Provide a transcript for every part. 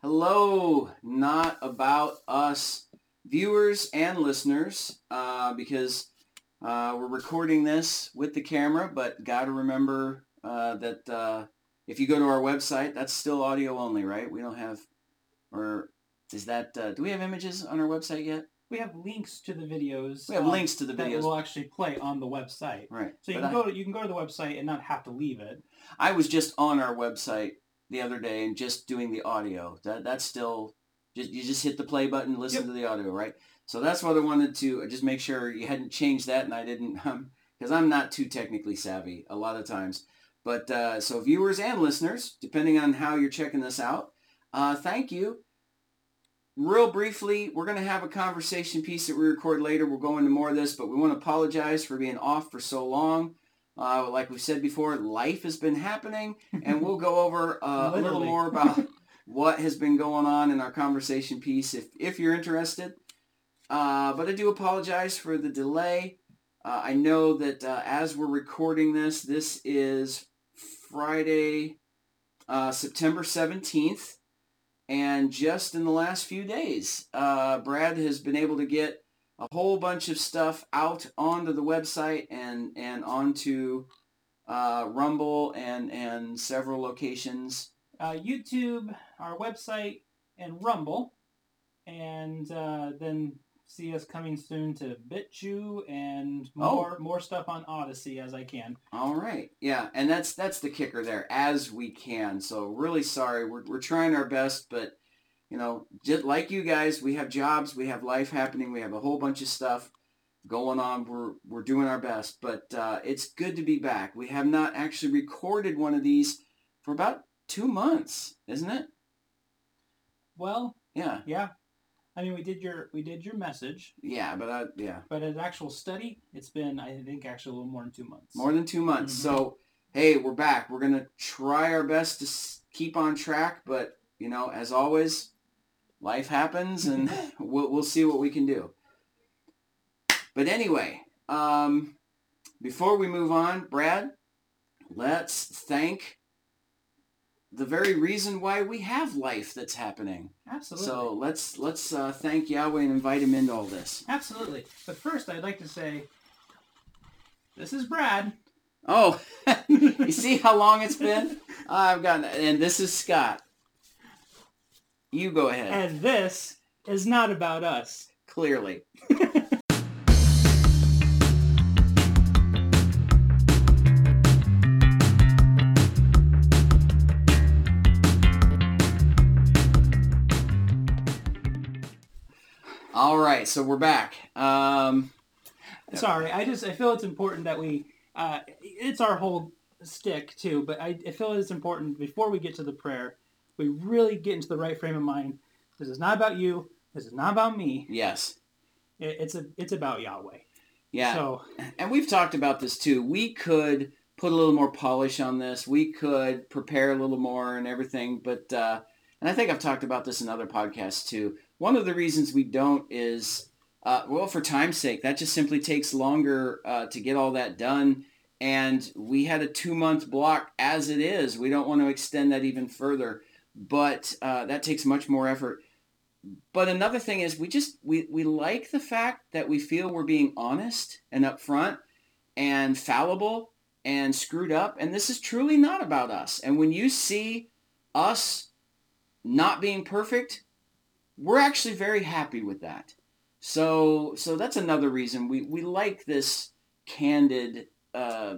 Hello, not about us viewers and listeners, uh, because uh, we're recording this with the camera, but got to remember uh, that uh, if you go to our website, that's still audio only, right? We don't have, or is that, uh, do we have images on our website yet? We have links to the videos. We have um, links to the videos that will actually play on the website. Right. So you But can I- go to you can go to the website and not have to leave it. I was just on our website the other day and just doing the audio. That that's still just you just hit the play button, listen Yep. to the audio, right? So that's what I wanted to just make sure you hadn't changed that, and I didn't, because I'm not too technically savvy a lot of times. But uh, so viewers and listeners, depending on how you're checking this out, uh, thank you. Real briefly, we're going to have a conversation piece that we record later. We'll go into more of this, but we want to apologize for being off for so long. Uh, like we said before, life has been happening, and we'll go over uh, a little more about what has been going on in our conversation piece if, if you're interested. Uh, but I do apologize for the delay. Uh, I know that uh, as we're recording this, this is Friday, uh, September 17th. And just in the last few days, uh, Brad has been able to get a whole bunch of stuff out onto the website and, and onto uh, Rumble and, and several locations. Uh, YouTube, our website, and Rumble, and uh, then see us coming soon to BitChute and Oh. more more stuff on Odysee as I can. All right. Yeah, and that's that's the kicker there, as we can. So really sorry. We're we're trying our best, but you know, just like you guys, we have jobs, we have life happening, we have a whole bunch of stuff going on. We're we're doing our best, but uh, it's good to be back. We have not actually recorded one of these for about two months, isn't it? Well, Yeah. yeah. I mean, we did your we did your message, Yeah, but I, yeah, but an actual study, it's been I think actually a little more than two months. more than two months. Mhm. So hey, we're back. We're gonna try our best to s- keep on track, but you know, as always, life happens, and we'll we'll see what we can do. But anyway, um, before we move on, Brad, let's thank the very reason why we have life that's happening. Absolutely. So let's let's uh, thank Yahweh and invite him into all this. Absolutely. But first, I'd like to say, this is Brad. Oh, you see how long it's been? I've gotten, and this is Scott. You go ahead. And this is not about us. Clearly. All right, so we're back. Um, Sorry, I just I feel it's important that we. Uh, it's our whole stick too, but I, I feel it's important before we get to the prayer, we really get into the right frame of mind. This is not about you. This is not about me. yes. It, it's a it's about Yahweh. Yeah. So and we've talked about this too. We could put a little more polish on this. We could prepare a little more and everything. But uh, and I think I've talked about this in other podcasts too. One of the reasons we don't is uh, well, for time's sake, that just simply takes longer uh, to get all that done. And we had a two month block as it is. We don't want to extend that even further. But uh, that takes much more effort. But another thing is we just we, we like the fact that we feel we're being honest and upfront and fallible and screwed up. And this is truly not about us. And when you see us not being perfect, we're actually very happy with that. So so that's another reason we, we like this candid uh,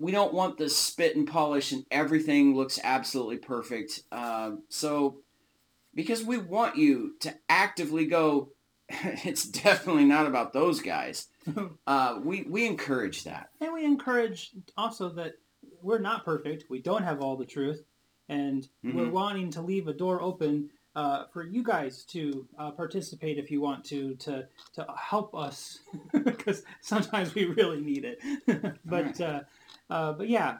we don't want the spit and polish and everything looks absolutely perfect. Uh, so because we want you to actively go, it's definitely not about those guys. Uh, we, we encourage that. And we encourage also that we're not perfect. We don't have all the truth. And we're Mhm. wanting to leave a door open uh, for you guys to uh, participate if you want to, to, to help us, because sometimes we really need it. but, Alright. uh, uh, but yeah,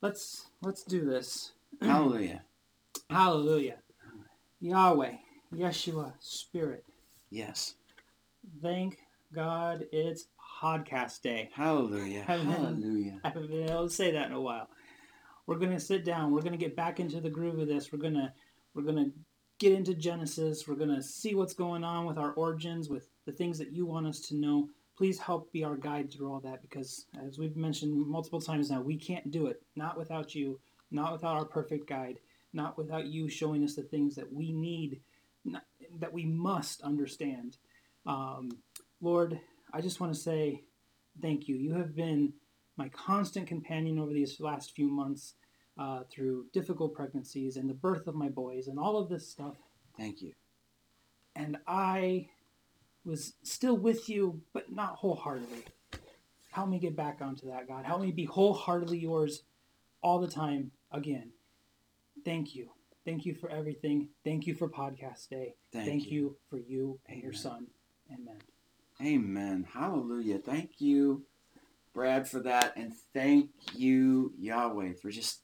let's, let's do this. Hallelujah. Hallelujah. Yahweh, Yeshua, Spirit, Yes. thank God it's podcast day. Hallelujah. Amen. Hallelujah. I haven't been able to say that in a while. We're gonna sit down. We're gonna get back into the groove of this. We're gonna we're gonna get into Genesis. We're going to see what's going on with our origins, with the things that you want us to know. Please help be our guide through all that because, as we've mentioned multiple times now, we can't do it. Not without you, not without our perfect guide, not without you showing us the things that we need, not, that we must understand. Um, Lord, I just want to say thank you. You have been my constant companion over these last few months uh, through difficult pregnancies and the birth of my boys and all of this stuff. Thank you. And I was still with you, but not wholeheartedly. Help me get back onto that, God. Help me be wholeheartedly yours all the time again. Thank you. Thank you for everything. Thank you for podcast day. Thank, Thank you. you. for you and your son. Amen. Amen. Hallelujah. Thank you, Brad, for that. And thank you, Yahweh, for just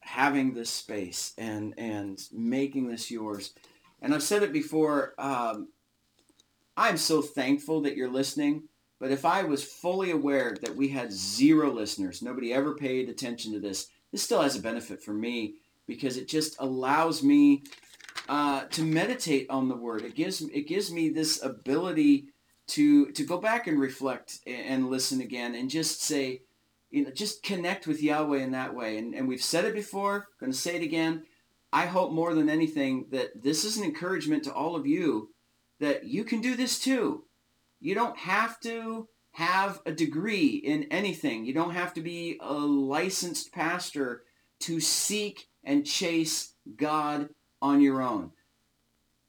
having this space and, and making this yours. And I've said it before, um, I'm so thankful that you're listening. But if I was fully aware that we had zero listeners, nobody ever paid attention to this, this still has a benefit for me because it just allows me uh, to meditate on the word. It gives it gives me this ability to to go back and reflect and listen again and just say, you know, just connect with Yahweh in that way. And, and we've said it before, going to say it again. I hope more than anything that this is an encouragement to all of you that you can do this too. You don't have to have a degree in anything. You don't have to be a licensed pastor to seek and chase God on your own.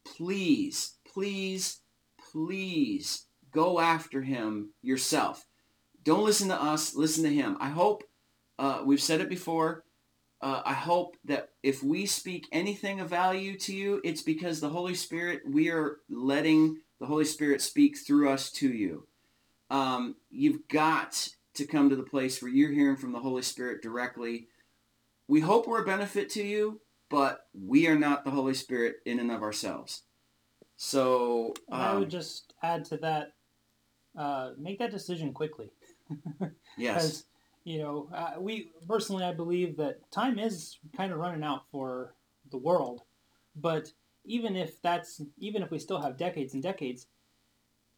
Please, please, please go after him yourself. Don't listen to us, listen to him. I hope, uh, we've said it before, uh, I hope that if we speak anything of value to you, it's because the Holy Spirit, we are letting the Holy Spirit speak through us to you. Um, you've got to come to the place where you're hearing from the Holy Spirit directly. We hope we're a benefit to you, but we are not the Holy Spirit in and of ourselves. So I um, would just add to that, uh, make that decision quickly. yes, you know, uh, we personally, I believe that time is kind of running out for the world. But even if that's, even if we still have decades and decades,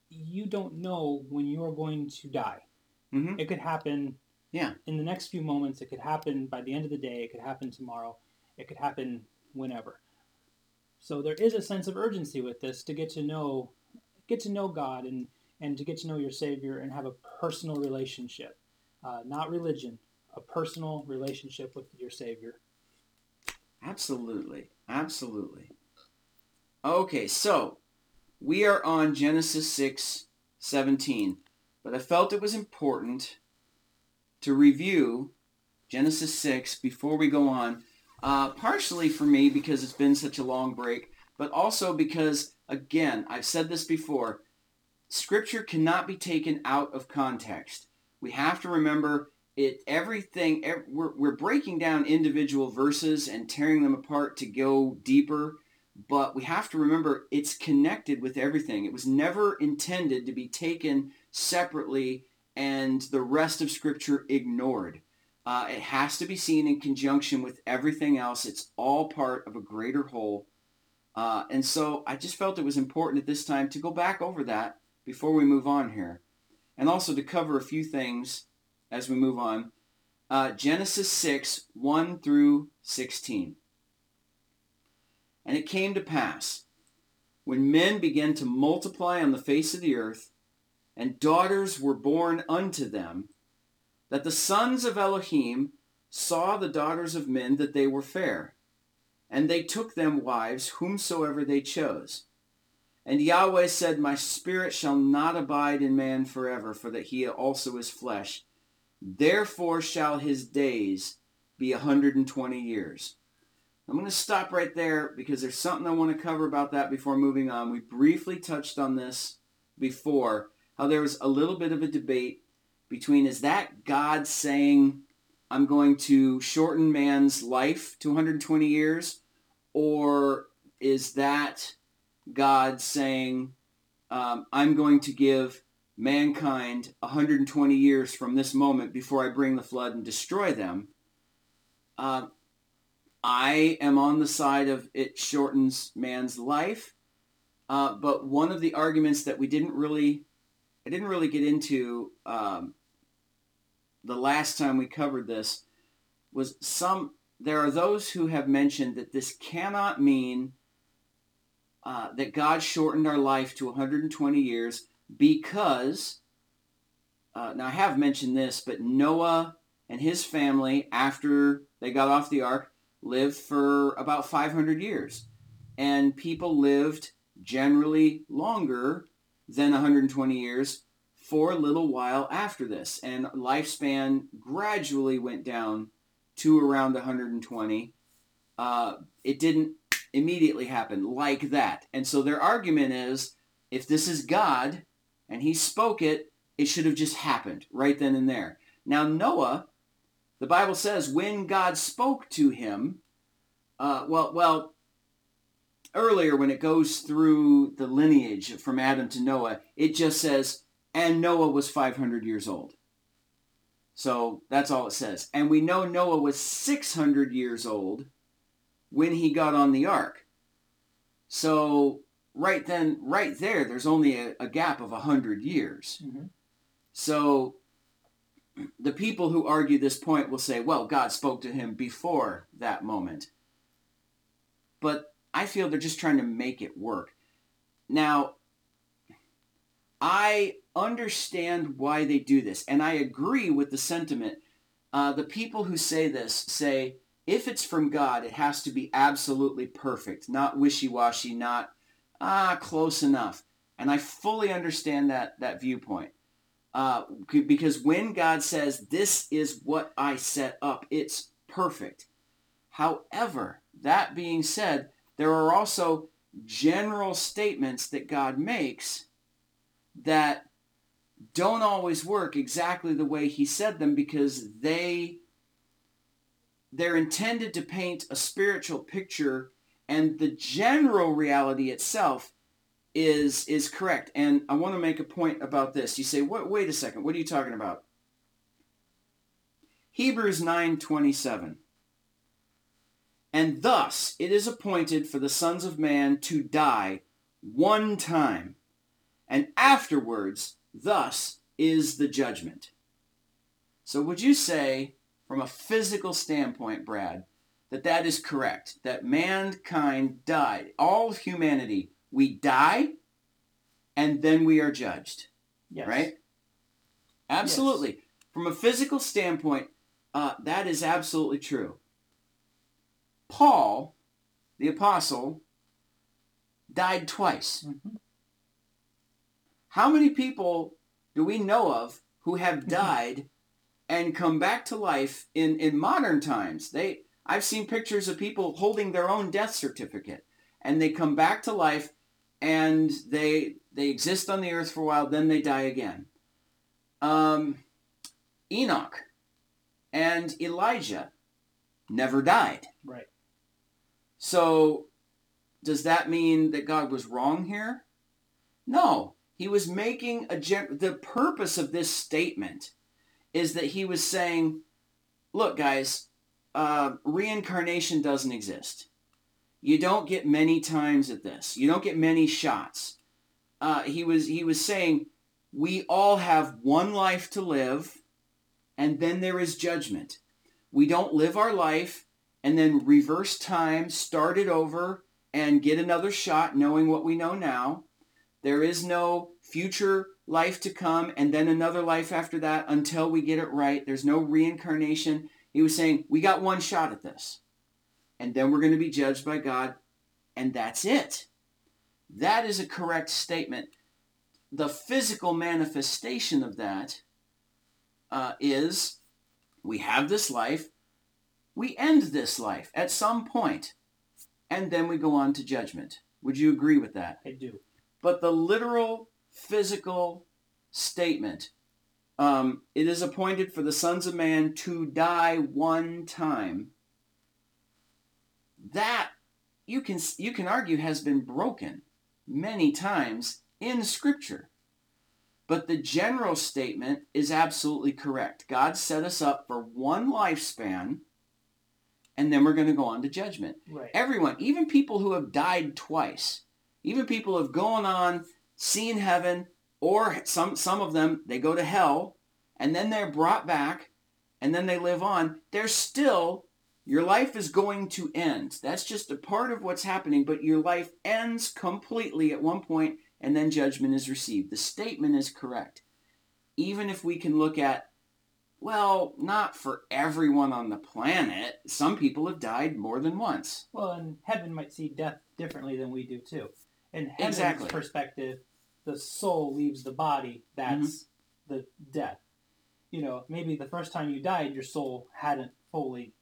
you don't know when you're going to die. hmm It could happen Yeah. in the next few moments. It could happen by the end of the day. It could happen tomorrow. It could happen whenever. So there is a sense of urgency with this to get to know, get to know God and and to get to know your Savior and have a personal relationship, uh, not religion, a personal relationship with your Savior. Absolutely. Absolutely. Okay, so we are on Genesis 6, 17. But I felt it was important to review Genesis 6 before we go on. Uh, partially for me because it's been such a long break, but also because, again, I've said this before, Scripture cannot be taken out of context. We have to remember it. Everything ev- we're, we're breaking down individual verses and tearing them apart to go deeper, but we have to remember it's connected with everything. It was never intended to be taken separately and the rest of Scripture ignored. Uh, it has to be seen in conjunction with everything else. It's all part of a greater whole. Uh, and so I just felt it was important at this time to go back over that before we move on here. And also to cover a few things as we move on. Uh, Genesis 6, 1 through 16. And it came to pass, when men began to multiply on the face of the earth, and daughters were born unto them, that the sons of Elohim saw the daughters of men that they were fair, and they took them wives whomsoever they chose. And Yahweh said, My spirit shall not abide in man forever, for that he also is flesh. Therefore shall his days be a hundred and twenty years. I'm going to stop right there because there's something I want to cover about that before moving on. We briefly touched on this before, how there was a little bit of a debate between is that God saying, I'm going to shorten man's life to 120 years, or is that God saying, um, I'm going to give mankind 120 years from this moment before I bring the flood and destroy them? Um, I am on the side of it shortens man's life. Uh, but one of the arguments that we didn't really, I didn't really get into um, the last time we covered this was some, there are those who have mentioned that this cannot mean uh, that God shortened our life to 120 years because, uh, now I have mentioned this, but Noah and his family, after they got off the ark, lived for about 500 years. And people lived generally longer than 120 years for a little while after this. And lifespan gradually went down to around 120. Uh, it didn't immediately happened like that. And so their argument is if this is God and he spoke it, it should have just happened right then and there. Now, Noah the Bible says when God spoke to him, uh, well, well, earlier when it goes through the lineage from Adam to Noah, it just says, and Noah was 500 years old. So that's all it says. And we know Noah was 600 years old when he got on the ark. So right then, right there, there's only a, a gap of 100 years. Mm-hmm. So the people who argue this point will say, well, God spoke to him before that moment. But I feel they're just trying to make it work. Now, I understand why they do this, and I agree with the sentiment. Uh, the people who say this say, if it's from God, it has to be absolutely perfect, not wishy-washy, not ah close enough. And I fully understand that that viewpoint. Uh, because when God says, this is what I set up, it's perfect. However, that being said, there are also general statements that God makes that don't always work exactly the way he said them because they they're intended to paint a spiritual picture and the general reality itself is is correct. And I want to make a point about this. You say, "What? Wait a second. What are you talking about?" Hebrews nine twenty seven. And thus it is appointed for the sons of man to die one time, and afterwards, thus is the judgment. So would you say, from a physical standpoint, Brad, that that is correct? That mankind died, all humanity we die and then we are judged. Yes. Right? Absolutely. Yes. From a physical standpoint, uh, that is absolutely true. Paul, the apostle, died twice. Mm-hmm. How many people do we know of who have died and come back to life in, in modern times? They I've seen pictures of people holding their own death certificate and they come back to life and they they exist on the earth for a while, then they die again. Um, Enoch and Elijah never died. Right. So does that mean that God was wrong here? No. He was making a gen- the purpose of this statement is that he was saying, look guys, uh, reincarnation doesn't exist. You don't get many times at this. You don't get many shots. Uh, he was he was saying we all have one life to live, and then there is judgment. We don't live our life and then reverse time, start it over, and get another shot, knowing what we know now. There is no future life to come and then another life after that until we get it right. There's no reincarnation. He was saying, we got one shot at this and then we're going to be judged by God, and that's it. That is a correct statement. The physical manifestation of that uh, is we have this life, we end this life at some point, and then we go on to judgment. Would you agree with that? I do. But the literal physical statement, um, it is appointed for the sons of man to die one time that you can you can argue has been broken many times in scripture. But the general statement is absolutely correct. God set us up for one lifespan and then we're going to go on to judgment. Right. Everyone, even people who have died twice, even people who have gone on, seen heaven, or some some of them they go to hell, and then they're brought back, and then they live on. They're still your life is going to end. That's just a part of what's happening, but your life ends completely at one point, and then judgment is received. The statement is correct. Even if we can look at well, not for everyone on the planet. Some people have died more than once. Well, and heaven might see death differently than we do too. In heaven's Exactly. perspective, the soul leaves the body. That's Mm-hmm. the death. You know, maybe the first time you died, your soul hadn't fully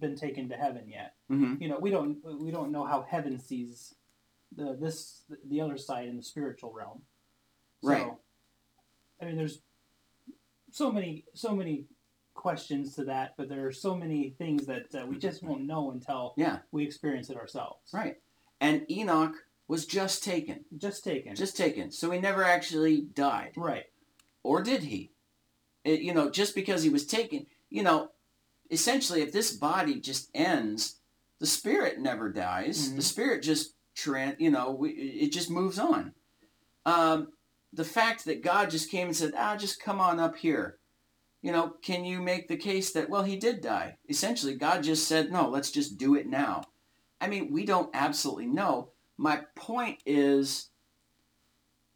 been taken to heaven yet. hmm You know, we don't we don't know how heaven sees the this the other side in the spiritual realm. So, Right. I mean, there's so many so many questions to that, but there are so many things that uh, we just won't know until Yeah, we experience it ourselves. right. And Enoch was just taken. Just taken. Just taken. So he never actually died. right. Or did he? It- you know, just because he was taken, you know, essentially if this body just ends, the spirit never dies. Mhm. The spirit just, tran- you know, we, it just moves on. Um, the fact that God just came and said, ah, just come on up here. You know, can you make the case that, well, he did die? Essentially, God just said, no, let's just do it now. I mean, we don't absolutely know. My point is,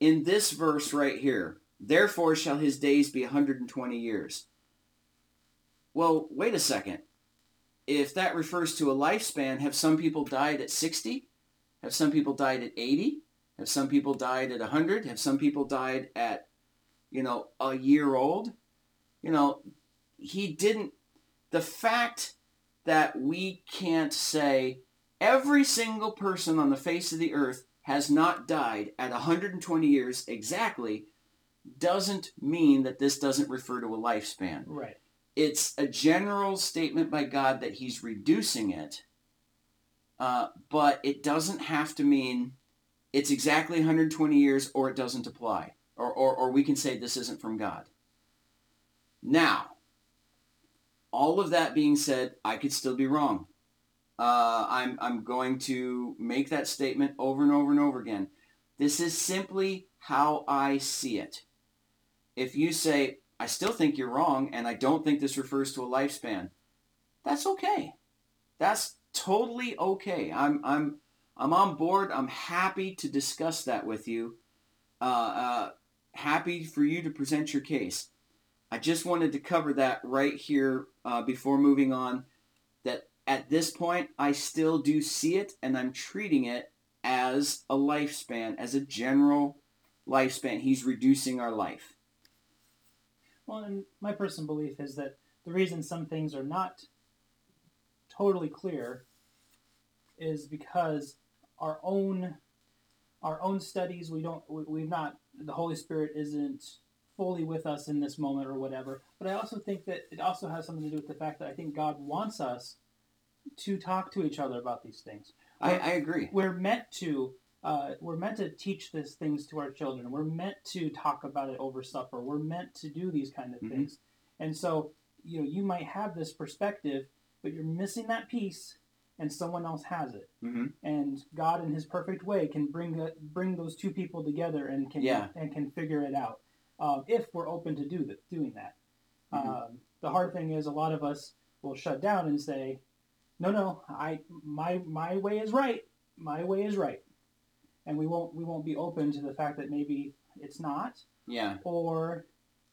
in this verse right here, therefore shall his days be 120 years. Well, wait a second. If that refers to a lifespan, have some people died at 60? Have some people died at 80? Have some people died at 100? Have some people died at, you know, a year old? You know, he didn't. The fact that we can't say every single person on the face of the earth has not died at 120 years exactly doesn't mean that this doesn't refer to a lifespan. Right. It's a general statement by God that he's reducing it, uh, but it doesn't have to mean it's exactly 120 years or it doesn't apply. Or, or, or we can say this isn't from God. Now, all of that being said, I could still be wrong. Uh, I'm, I'm going to make that statement over and over and over again. This is simply how I see it. If you say, I still think you're wrong and I don't think this refers to a lifespan, that's okay. That's totally okay. I'm, I'm, I'm on board. I'm happy to discuss that with you. Uh, uh, happy for you to present your case. I just wanted to cover that right here uh, before moving on. At this point, I still do see it, and I'm treating it as a lifespan, as a general lifespan. He's reducing our life. Well, and my personal belief is that the reason some things are not totally clear is because our own our own studies we don't we, we've not the Holy Spirit isn't fully with us in this moment or whatever. But I also think that it also has something to do with the fact that I think God wants us to talk to each other about these things. I, I agree. We're meant to uh, we're meant to teach these things to our children. We're meant to talk about it over supper. We're meant to do these kind of Mhm. things. And so, you know, you might have this perspective, but you're missing that piece, and someone else has it. hmm And God, in His perfect way, can bring the, bring those two people together and can Yeah. and can figure it out um, if we're open to do that, doing that. Mhm. Um, the hard thing is, a lot of us will shut down and say, "No, no, I my my way is right. My way is right," and we won't we won't be open to the fact that maybe it's not, Yeah. or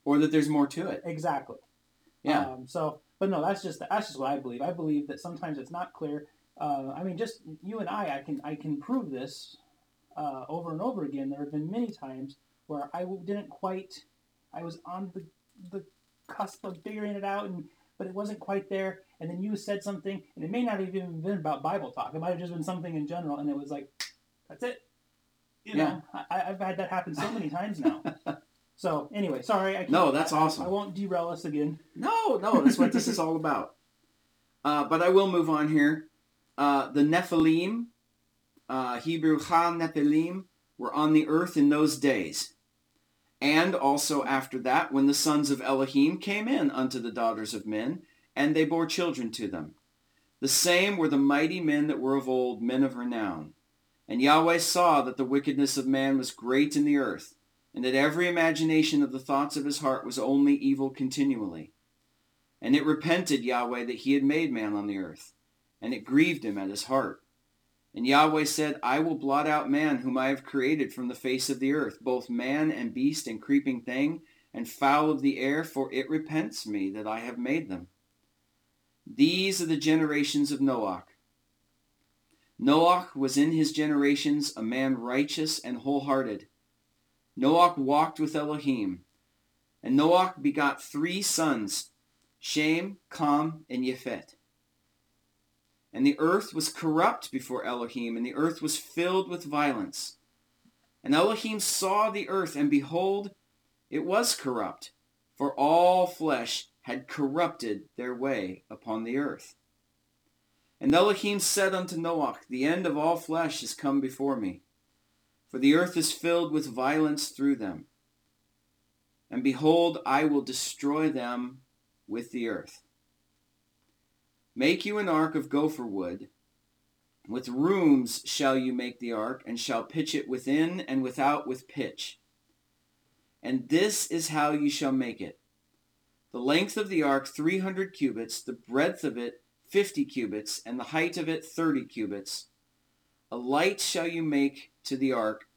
Or that there's more to it. exactly. Yeah. Um, so, but no, that's just that's just what I believe. I believe that sometimes it's not clear. Uh, I mean, just you and I, I can I can prove this uh, over and over again. There have been many times where I didn't quite. I was on the the cusp of figuring it out, and but it wasn't quite there. And then you said something, and it may not have even been about Bible talk. It might have just been something in general, and it was like, that's it. You Yeah. know, I, I've had that happen so many times now. So anyway, sorry. I No, that's I- awesome. I won't derail us again. No, no, that's what this is all about. Uh, but I will move on here. Uh, the Nephilim, uh, Hebrew Ha Nephilim, were on the earth in those days. And also after that, when the sons of Elohim came in unto the daughters of men, and they bore children to them. The same were the mighty men that were of old, men of renown. And Yahweh saw that the wickedness of man was great in the earth, and that every imagination of the thoughts of his heart was only evil continually. And it repented Yahweh that he had made man on the earth, and it grieved him at his heart. And Yahweh said, I will blot out man whom I have created from the face of the earth, both man and beast and creeping thing, and fowl of the air, for it repents me that I have made them. These are the generations of Noach. Noach was in his generations a man righteous and wholehearted. Noach walked with Elohim. And Noach begot three sons, Shem, Ham, and Yefet. And the earth was corrupt before Elohim, and the earth was filled with violence. And Elohim saw the earth, and behold, it was corrupt, for all flesh had corrupted their way upon the earth. And Elohim said unto Noach, The end of all flesh is come before me, for the earth is filled with violence through them. And behold, I will destroy them with the earth. Make you an ark of gopher wood. With rooms shall you make the ark, and shall pitch it within and without with pitch. And this is how you shall make it. The length of the ark 300 cubits, the breadth of it 50 cubits, and the height of it 30 cubits. A light shall you make to the ark,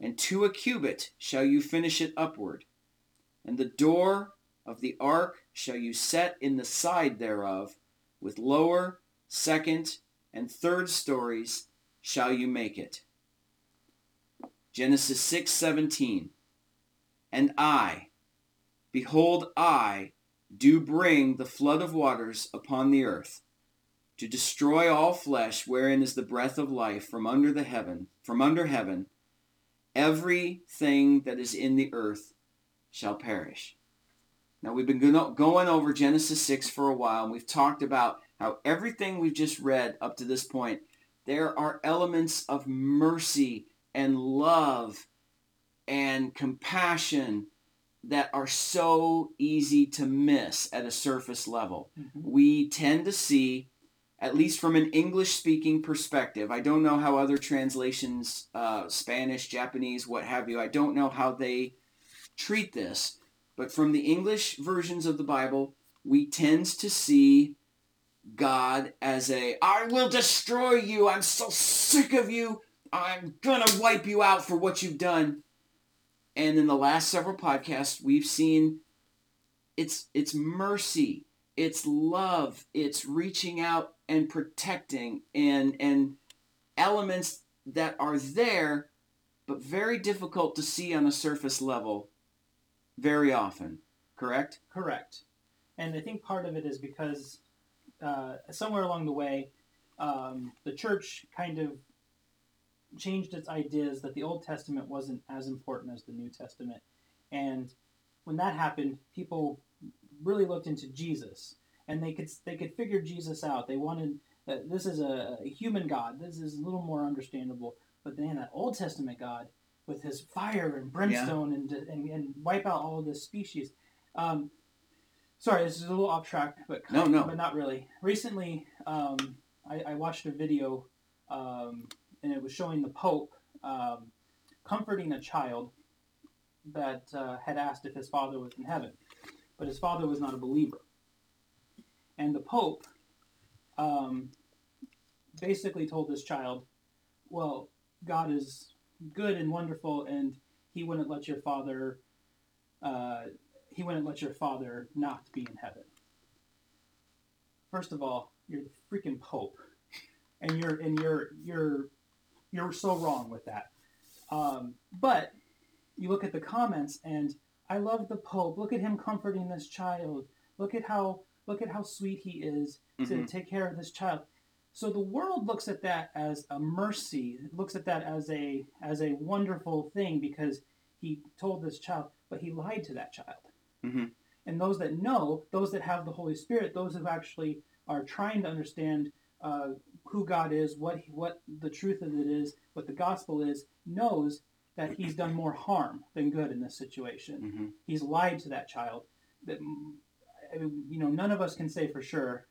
and to a cubit shall you finish it upward. And the door of the ark shall you set in the side thereof, with lower, second, and third stories shall you make it. Genesis 6:17 And I behold I do bring the flood of waters upon the earth to destroy all flesh wherein is the breath of life from under the heaven from under heaven. Everything that is in the earth shall perish. Now we've been going over genesis 6 for a while and we've talked about how everything we've just read up to this point there are elements of mercy and love and compassion that are so easy to miss at a surface level. Mm-hmm. We tend to see, at least from an English speaking perspective, I don't know how other translations, uh, Spanish, Japanese, what have you, I don't know how they treat this, but from the English versions of the Bible, we tend to see God as a, I will destroy you, I'm so sick of you, I'm gonna wipe you out for what you've done and in the last several podcasts, we've seen it's it's mercy, it's love, it's reaching out and protecting and and elements that are there but very difficult to see on a surface level very often. Correct? Correct. And I think part of it is because uh, somewhere along the way, um, the church kind of changed its ideas that the Old Testament wasn't as important as the New Testament. And when that happened, people really looked into Jesus, and they could they could figure Jesus out. They wanted uh, this is a, a, human God. This is a little more understandable. But then that Old Testament God with his fire and brimstone yeah. and, and, and wipe out all of this species. Um, sorry, this is a little off track, but no, no, but not really. Recently, um, I, I, watched a video um, and it was showing the Pope um, comforting a child that uh, had asked if his father was in heaven, but his father was not a believer. And the Pope um, basically told this child, "Well, God is good and wonderful, and He wouldn't let your father." Uh, he wouldn't let your father not be in heaven. First of all, you're the freaking Pope, and you're and you're you're you're so wrong with that. Um, but you look at the comments, and I love the Pope. Look at him comforting this child. Look at how look at how sweet he is to mm-hmm. take care of this child. So the world looks at that as a mercy. It looks at that as a as a wonderful thing because he told this child, but he lied to that child. Mm-hmm. And those that know, those that have the Holy Spirit, those who actually are trying to understand uh, who God is, what what the truth of it is, what the gospel is, knows that he's done more harm than good in this situation. Mm-hmm. He's lied to that child. That you know, none of us can say for sure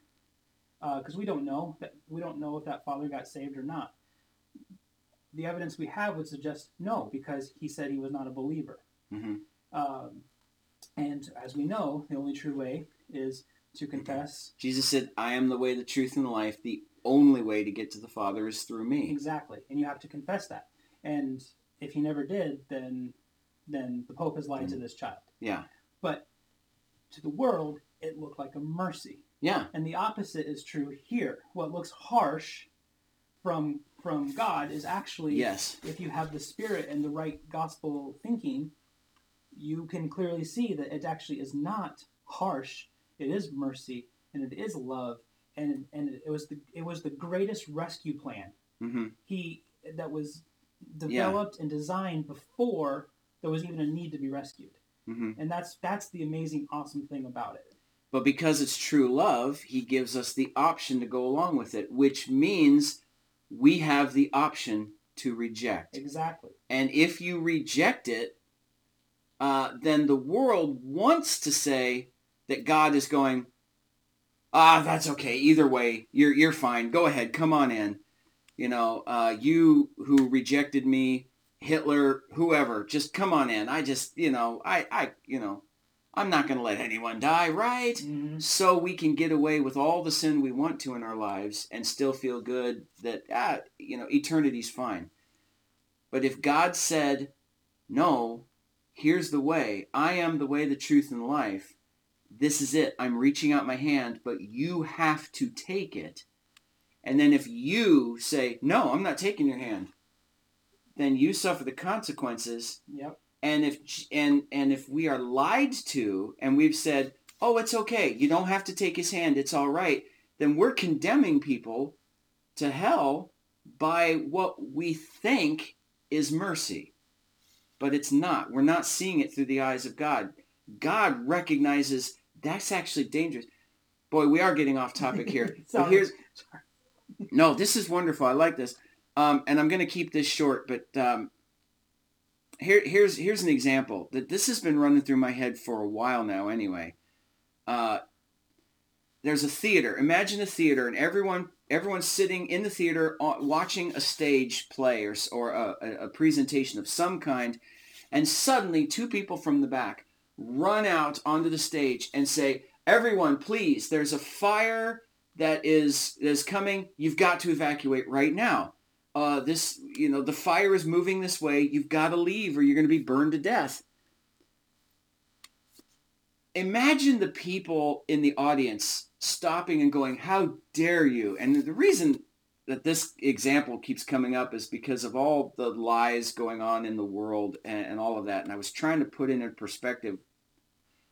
because we don't know that we don't know if that father got saved or not. The evidence we have would suggest no, because he said he was not a believer. hmm Um, and as we know, the only true way is to confess Jesus said, I am the way, the truth, and the life. The only way to get to the Father is through me. exactly, and you have to confess that. And if he never did, then then the Pope has lied to this child. Yeah. But to the world, it looked like a mercy. Yeah. And the opposite is true here. What looks harsh from from God is actually Yes. if you have the spirit and the right gospel thinking, you can clearly see that it actually is not harsh. It is mercy and it is love and and it was the it was the greatest rescue plan hmm he that was developed and designed before there was even a need to be rescued. hmm And that's that's the amazing awesome thing about it. But because it's true love, he gives us the option to go along with it, which means we have the option to reject. Exactly. And if you reject it, uh, then the world wants to say that God is going, ah, that's okay. Either way, you're you're fine. Go ahead, come on in. You know, uh, you who rejected me, Hitler, whoever, just come on in. I just, you know, I, I, you know, I'm not going to let anyone die, right? Mhm. so we can get away with all the sin we want to in our lives and still feel good that ah, you know eternity's fine but if god said no here's the way i am the way the truth and life this is it i'm reaching out my hand but you have to take it. And then if you say no i'm not taking your hand then you suffer the consequences. Yep. and if and and if we are lied to and we've said oh it's okay you don't have to take his hand it's all right then we're condemning people to hell by what we think is mercy. But it's not. We're not seeing it through the eyes of god. God recognizes that's actually dangerous boy we are getting off topic here but Sorry. here's no this is wonderful i like this um, and i'm going to keep this short but um, here, here's here's an example that this has been running through my head for a while now. Anyway, uh, there's a theater. Imagine a theater, and everyone everyone's sitting in the theater uh, watching a stage play or or a- a presentation of some kind, and suddenly two people from the back run out onto the stage and say, "Everyone, please! There's a fire that is is coming. You've got to evacuate right now." uh, this, you know, the fire is moving this way. You've got to leave or you're going to be burned to death. Imagine the people in the audience stopping and going, how dare you? And the reason that this example keeps coming up is because of all the lies going on in the world and, and all of that. And I was trying to put in a perspective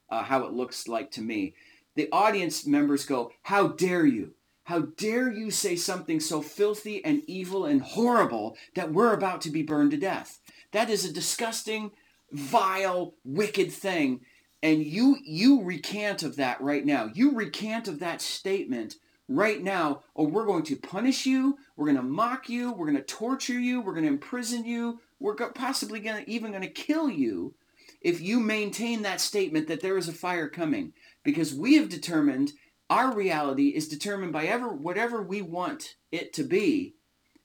uh, how it looks like to me. The audience members go, how dare you? How dare you say something so filthy and evil and horrible that we're about to be burned to death? That is a disgusting, vile, wicked thing. And you you recant of that right now. You recant of that statement right now, or we're going to punish you. We're going to mock you. We're going to torture you. We're going to imprison you. We're possibly going to even going to kill you if you maintain that statement that there is a fire coming. Because we have determined our reality is determined by ever whatever we want it to be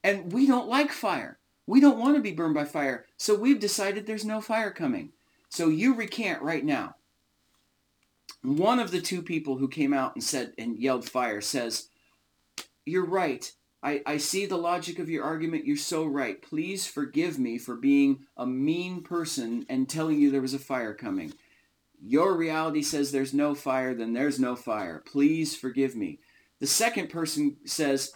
and we don't like fire. We don't want to be burned by fire so we've decided there's no fire coming. So you recant right now. One of the two people who came out and said and yelled fire says you're right I, I see the logic of your argument you're so right please forgive me for being a mean person and telling you there was a fire coming your reality says there's no fire, then there's no fire. Please forgive me. The second person says,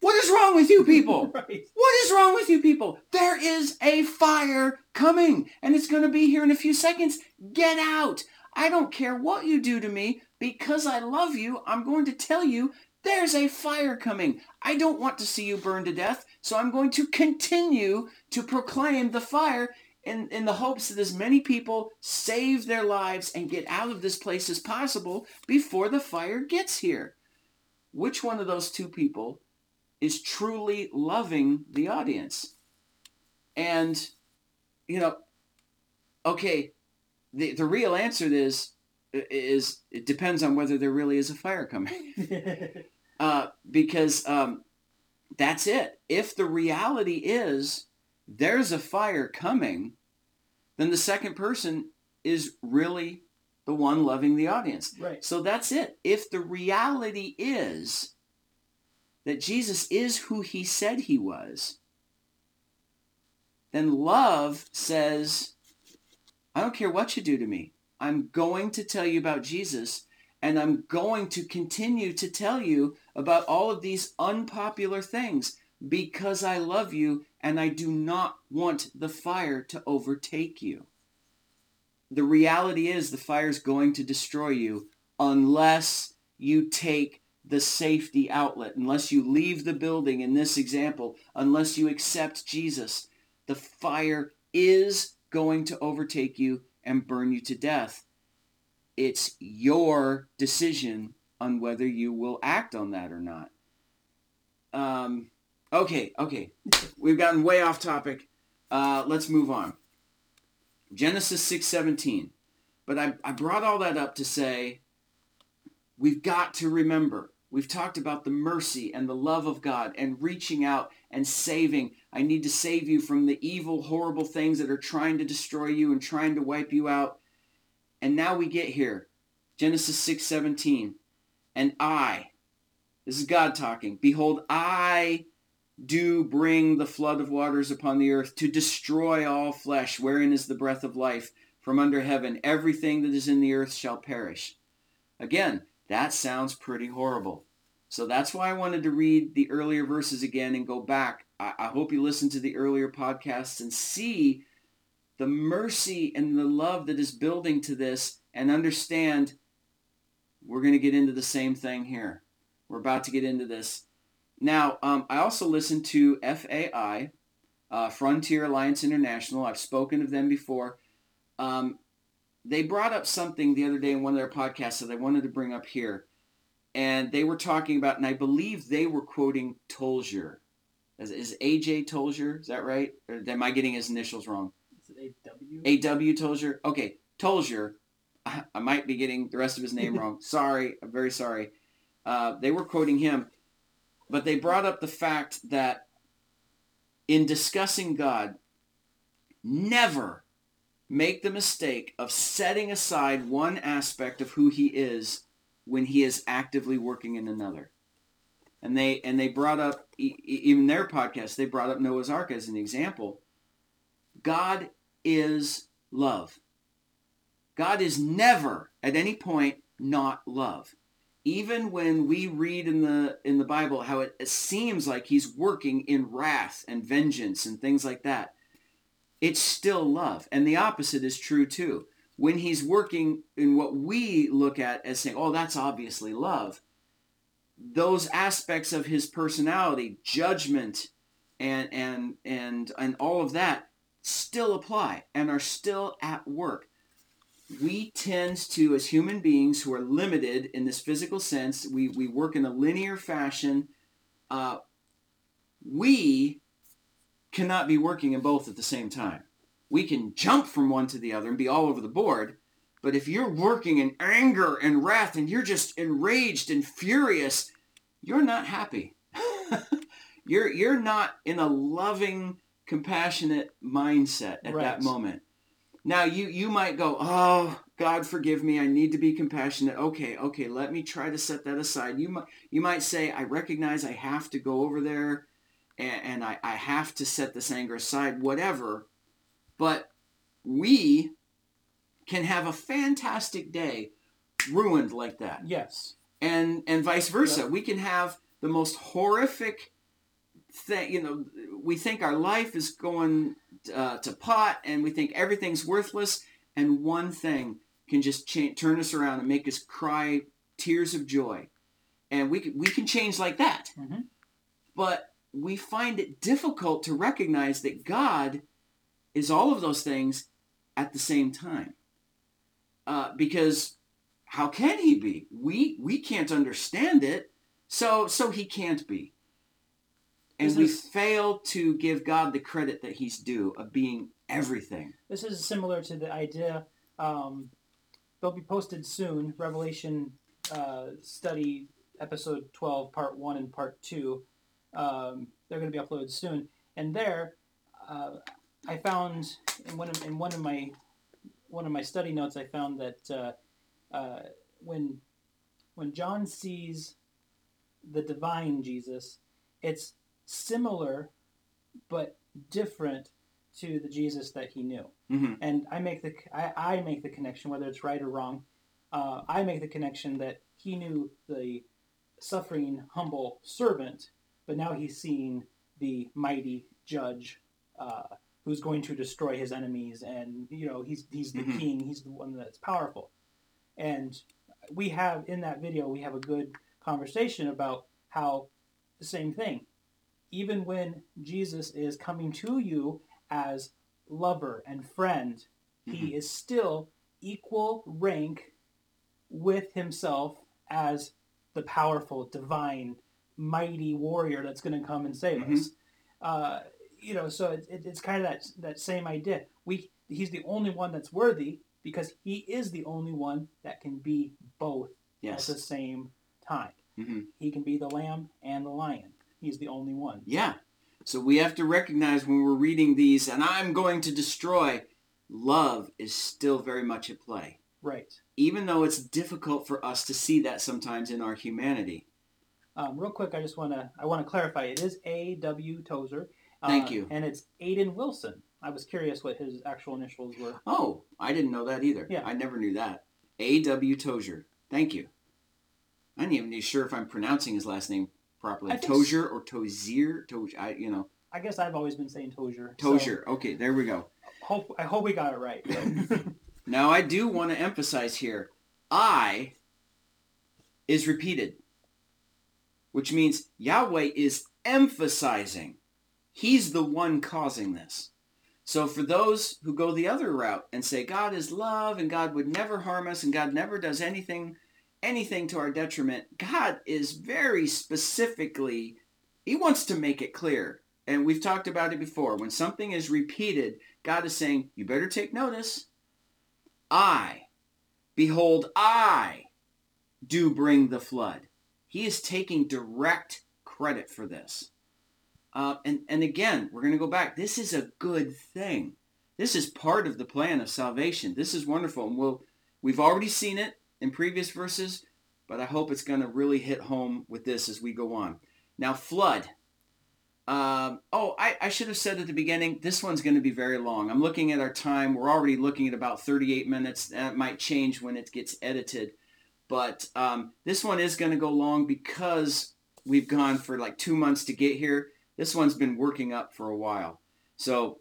What is wrong with you people? right. What is wrong with you people? There is a fire coming and it's going to be here in a few seconds. Get out. I don't care what you do to me. Because I love you, I'm going to tell you there's a fire coming. I don't want to see you burn to death, so I'm going to continue to proclaim the fire in, in the hopes that as many people save their lives and get out of this place as possible before the fire gets here. Which one of those two people is truly loving the audience? And, you know, okay, the, the real answer is is it depends on whether there really is a fire coming. uh, because um, that's it. If the reality is there's a fire coming, then the second person is really the one loving the audience. Right. So that's it. If the reality is that Jesus is who he said he was, then love says, I don't care what you do to me. I'm going to tell you about Jesus and I'm going to continue to tell you about all of these unpopular things because I love you and I do not want the fire to overtake you. The reality is the fire is going to destroy you unless you take the safety outlet, unless you leave the building in this example, unless you accept Jesus. The fire is going to overtake you and burn you to death. It's your decision on whether you will act on that or not. Um, okay, okay. We've gotten way off topic. Uh, let's move on. Genesis 6.17. But I, I brought all that up to say we've got to remember. We've talked about the mercy and the love of God and reaching out and saving. I need to save you from the evil, horrible things that are trying to destroy you and trying to wipe you out. And now we get here. Genesis 6:17. And I, this is God talking, behold, I do bring the flood of waters upon the earth to destroy all flesh, wherein is the breath of life from under heaven. Everything that is in the earth shall perish. Again, that sounds pretty horrible. So that's why I wanted to read the earlier verses again and go back. I, I hope you listen to the earlier podcasts and see the mercy and the love that is building to this and understand we're going to get into the same thing here. We're about to get into this. Now, um, I also listened to FAI, uh, Frontier Alliance International. I've spoken of them before. Um, they brought up something the other day in one of their podcasts that I wanted to bring up here. And they were talking about, and I believe they were quoting Tolger. Is, is AJ Tolger? Is that right? Or am I getting his initials wrong? AW? AW Tolger? Okay, Tolger. I, I might be getting the rest of his name wrong. Sorry, I'm very sorry. Uh, they were quoting him, but they brought up the fact that in discussing God, never make the mistake of setting aside one aspect of who he is when he is actively working in another. And they and they brought up even their podcast. They brought up Noah's Ark as an example. God is love. God is never at any point not love. Even when we read in the in the Bible how it, seems like he's working in wrath and vengeance and things like that, it's still love. And the opposite is true too. When he's working in what we look at as saying, oh, that's obviously love, those aspects of his personality, judgment, and and and and all of that still apply and are still at work. We tend to, as human beings who are limited in this physical sense, we, we work in a linear fashion. Uh, we cannot be working in both at the same time. We can jump from one to the other and be all over the board, but if you're working in anger and wrath and you're just enraged and furious, you're not happy. you're you're not in a loving, compassionate mindset at Right. that moment. Now you you might go, "Oh, God forgive me. I need to be compassionate." Okay, okay, let me try to set that aside. You might you might say, "I recognize I have to go over there and, and I, I have to set this anger aside, whatever." But we can have a fantastic day ruined like that Yes. and and vice versa. Yep. We can have the most horrific thing. You know, we think our life is going uh, to pot, and we think everything's worthless, and one thing can just turn us around and make us cry tears of joy, and we can, we can change like that. Mhm. But we find it difficult to recognize that God is all of those things at the same time, uh, because how can he be? We we can't understand it, so so he can't be. And This we is- fail to give God the credit that he's due of being everything. This is similar to the idea. Um, they'll be posted soon. Revelation uh, study episode 12, part one and part two. Um, they're going to be uploaded soon. And there, uh, I found in one of, in one of my one of my study notes, I found that uh, uh, when when John sees the divine Jesus, it's similar but different to the Jesus that he knew. hmm And I make the I, I make the connection, whether it's right or wrong. Uh, I make the connection that he knew the suffering, humble servant, but now he's seeing the mighty judge uh, who's going to destroy his enemies, and you know he's he's the Mhm. king, he's the one that's powerful. And we have in that video we have a good conversation about how the same thing. Even when Jesus is coming to you as lover and friend, he is still equal rank with himself as the powerful, divine, mighty warrior that's going to come and save Mhm. us. Uh, you know, so it, it, it's kind of that that same idea. We he's the only one that's worthy because he is the only one that can be both Yes. at the same time. hmm He can be the lamb and the lion. He's the only one. Yeah. So we have to recognize when we're reading these, and I'm going to destroy, love is still very much at play. Right. Even though it's difficult for us to see that sometimes in our humanity. Um, real quick, I just want to I want to clarify. It is A. W. Tozer. uh, Thank you. And it's Aiden Wilson. I was curious what his actual initials were. Oh, I didn't know that either. Yeah. I never knew that. A.W. Tozer. Thank you. I'm not even sure if I'm pronouncing his last name properly. Tozier or Tozier? Tozier, I, you know, I guess I've always been saying Tozier. so Okay, there we go. hope I hope we got it right. Now, I do want to emphasize here, I is repeated, which means Yahweh is emphasizing. He's the one causing this. So for those who go the other route and say God is love and God would never harm us and God never does anything anything to our detriment, God is very specifically he wants to make it clear. And we've talked about it before. When something is repeated, God is saying, you better take notice. I, behold, I do bring the flood. He is taking direct credit for this. Uh, and, and again, we're going to go back. This is a good thing. This is part of the plan of salvation. This is wonderful. And we'll, we've already seen it in previous verses, but I hope it's going to really hit home with this as we go on. Now, flood. Um, oh, I, I should have said at the beginning, this one's going to be very long. I'm looking at our time. We're already looking at about 38 minutes. That might change when it gets edited. But um, this one is going to go long because we've gone for like two months to get here. This one's been working up for a while. So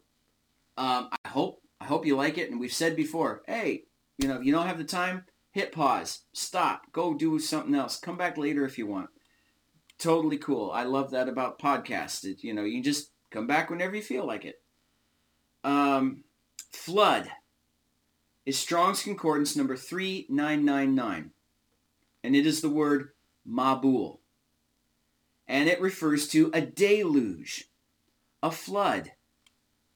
um, I hope I hope you like it. And we've said before, hey, you know, you don't have the time, hit pause, stop, go do something else. Come back later if you want totally cool. I love that about podcasts. It, you know, you just come back whenever you feel like it. Um, flood is Strong's Concordance number 3999. And it is the word Mabul. And it refers to a deluge, a flood.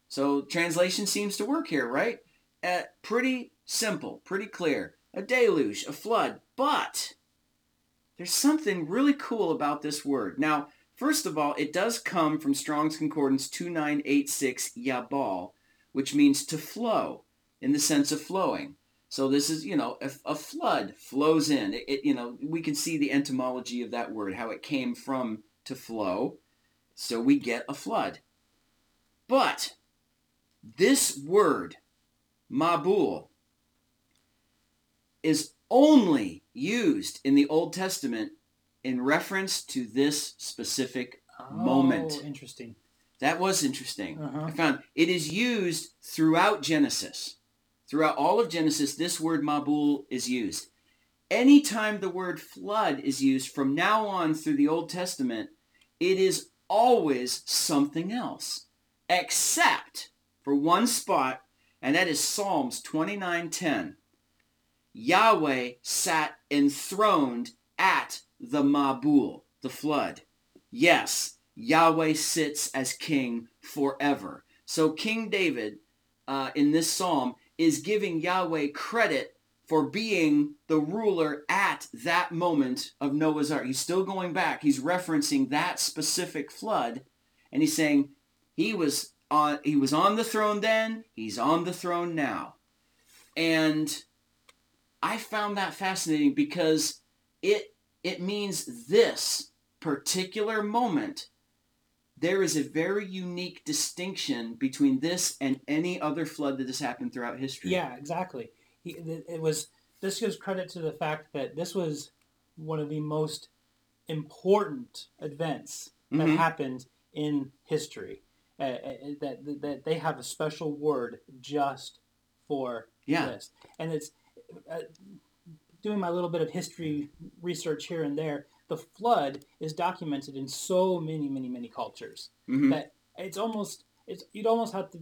So translation seems to work here, right? Uh, pretty simple, pretty clear. A deluge, a flood. But there's something really cool about this word. Now, first of all, it does come from Strong's Concordance 2986 Yabal, which means to flow in the sense of flowing. So this is, you know, a, a flood flows in. It, it, you know, we can see the etymology of that word, how it came from to flow. So we get a flood. But this word, Mabul, is only used in the Old Testament in reference to this specific moment. Oh, interesting. That was interesting. Uh-huh. I found it is used throughout Genesis. Throughout all of Genesis, this word Mabul is used. Anytime the word flood is used from now on through the Old Testament, it is always something else. Except for one spot, and that is Psalms 29.10. Yahweh sat enthroned at the Mabul, the flood. Yes, Yahweh sits as king forever. So King David uh, in this psalm is giving Yahweh credit for being the ruler at that moment of Noah's Ark. He's still going back. He's referencing that specific flood, and he's saying he was on he was on the throne then, he's on the throne now. And I found that fascinating because it it means this particular moment there is a very unique distinction between this and any other flood that has happened throughout history. Yeah, exactly. He, it was this gives credit to the fact that this was one of the most important events that Mhm. happened in history. Uh, uh, that that they have a special word just for Yeah. this, and it's doing my little bit of history research here and there. The flood is documented in so many, many, many cultures Mhm. that it's almost it's you'd almost have to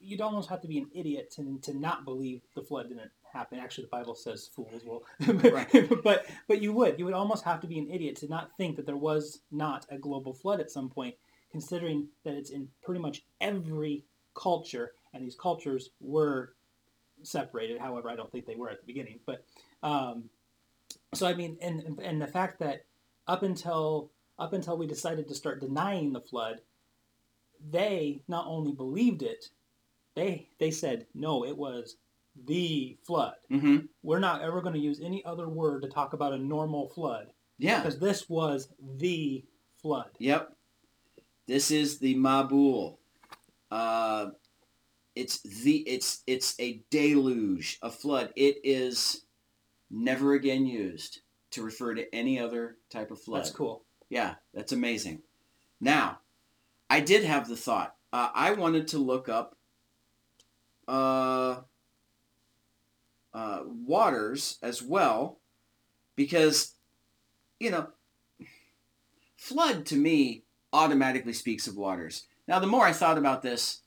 you'd almost have to be an idiot to, to not believe the flood didn't happen. Actually, the Bible says fools will, but but you would you would almost have to be an idiot to not think that there was not a global flood at some point, considering that it's in pretty much every culture, and these cultures were separated. However, I don't think they were at the beginning, but um, so I mean, and and the fact that up until up until we decided to start denying the flood, they not only believed it, they they said no, it was the flood. Mhm. We're not ever going to use any other word to talk about a normal flood Yeah. because this was the flood. Yep. This is the Mabul. Uh, it's the it's it's a deluge, a flood. It is never again used to refer to any other type of flood. That's cool. Yeah, that's amazing. Now, I did have the thought. Uh, I wanted to look up uh, uh, waters as well because, you know, flood to me automatically speaks of waters. Now, the more I thought about this,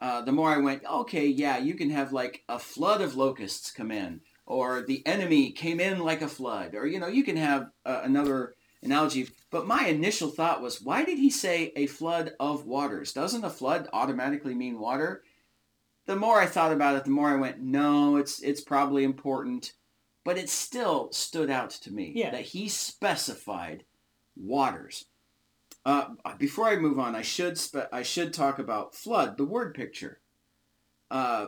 uh, the more I went, okay, yeah, you can have like a flood of locusts come in, or the enemy came in like a flood, or, you know, you can have uh, another analogy. But my initial thought was, why did he say a flood of waters? Doesn't a flood automatically mean water? The more I thought about it, the more I went, no, it's it's probably important, but it still stood out to me Yeah. that he specified waters. Uh, before I move on, I should spe- I should talk about flood, the word picture. Uh,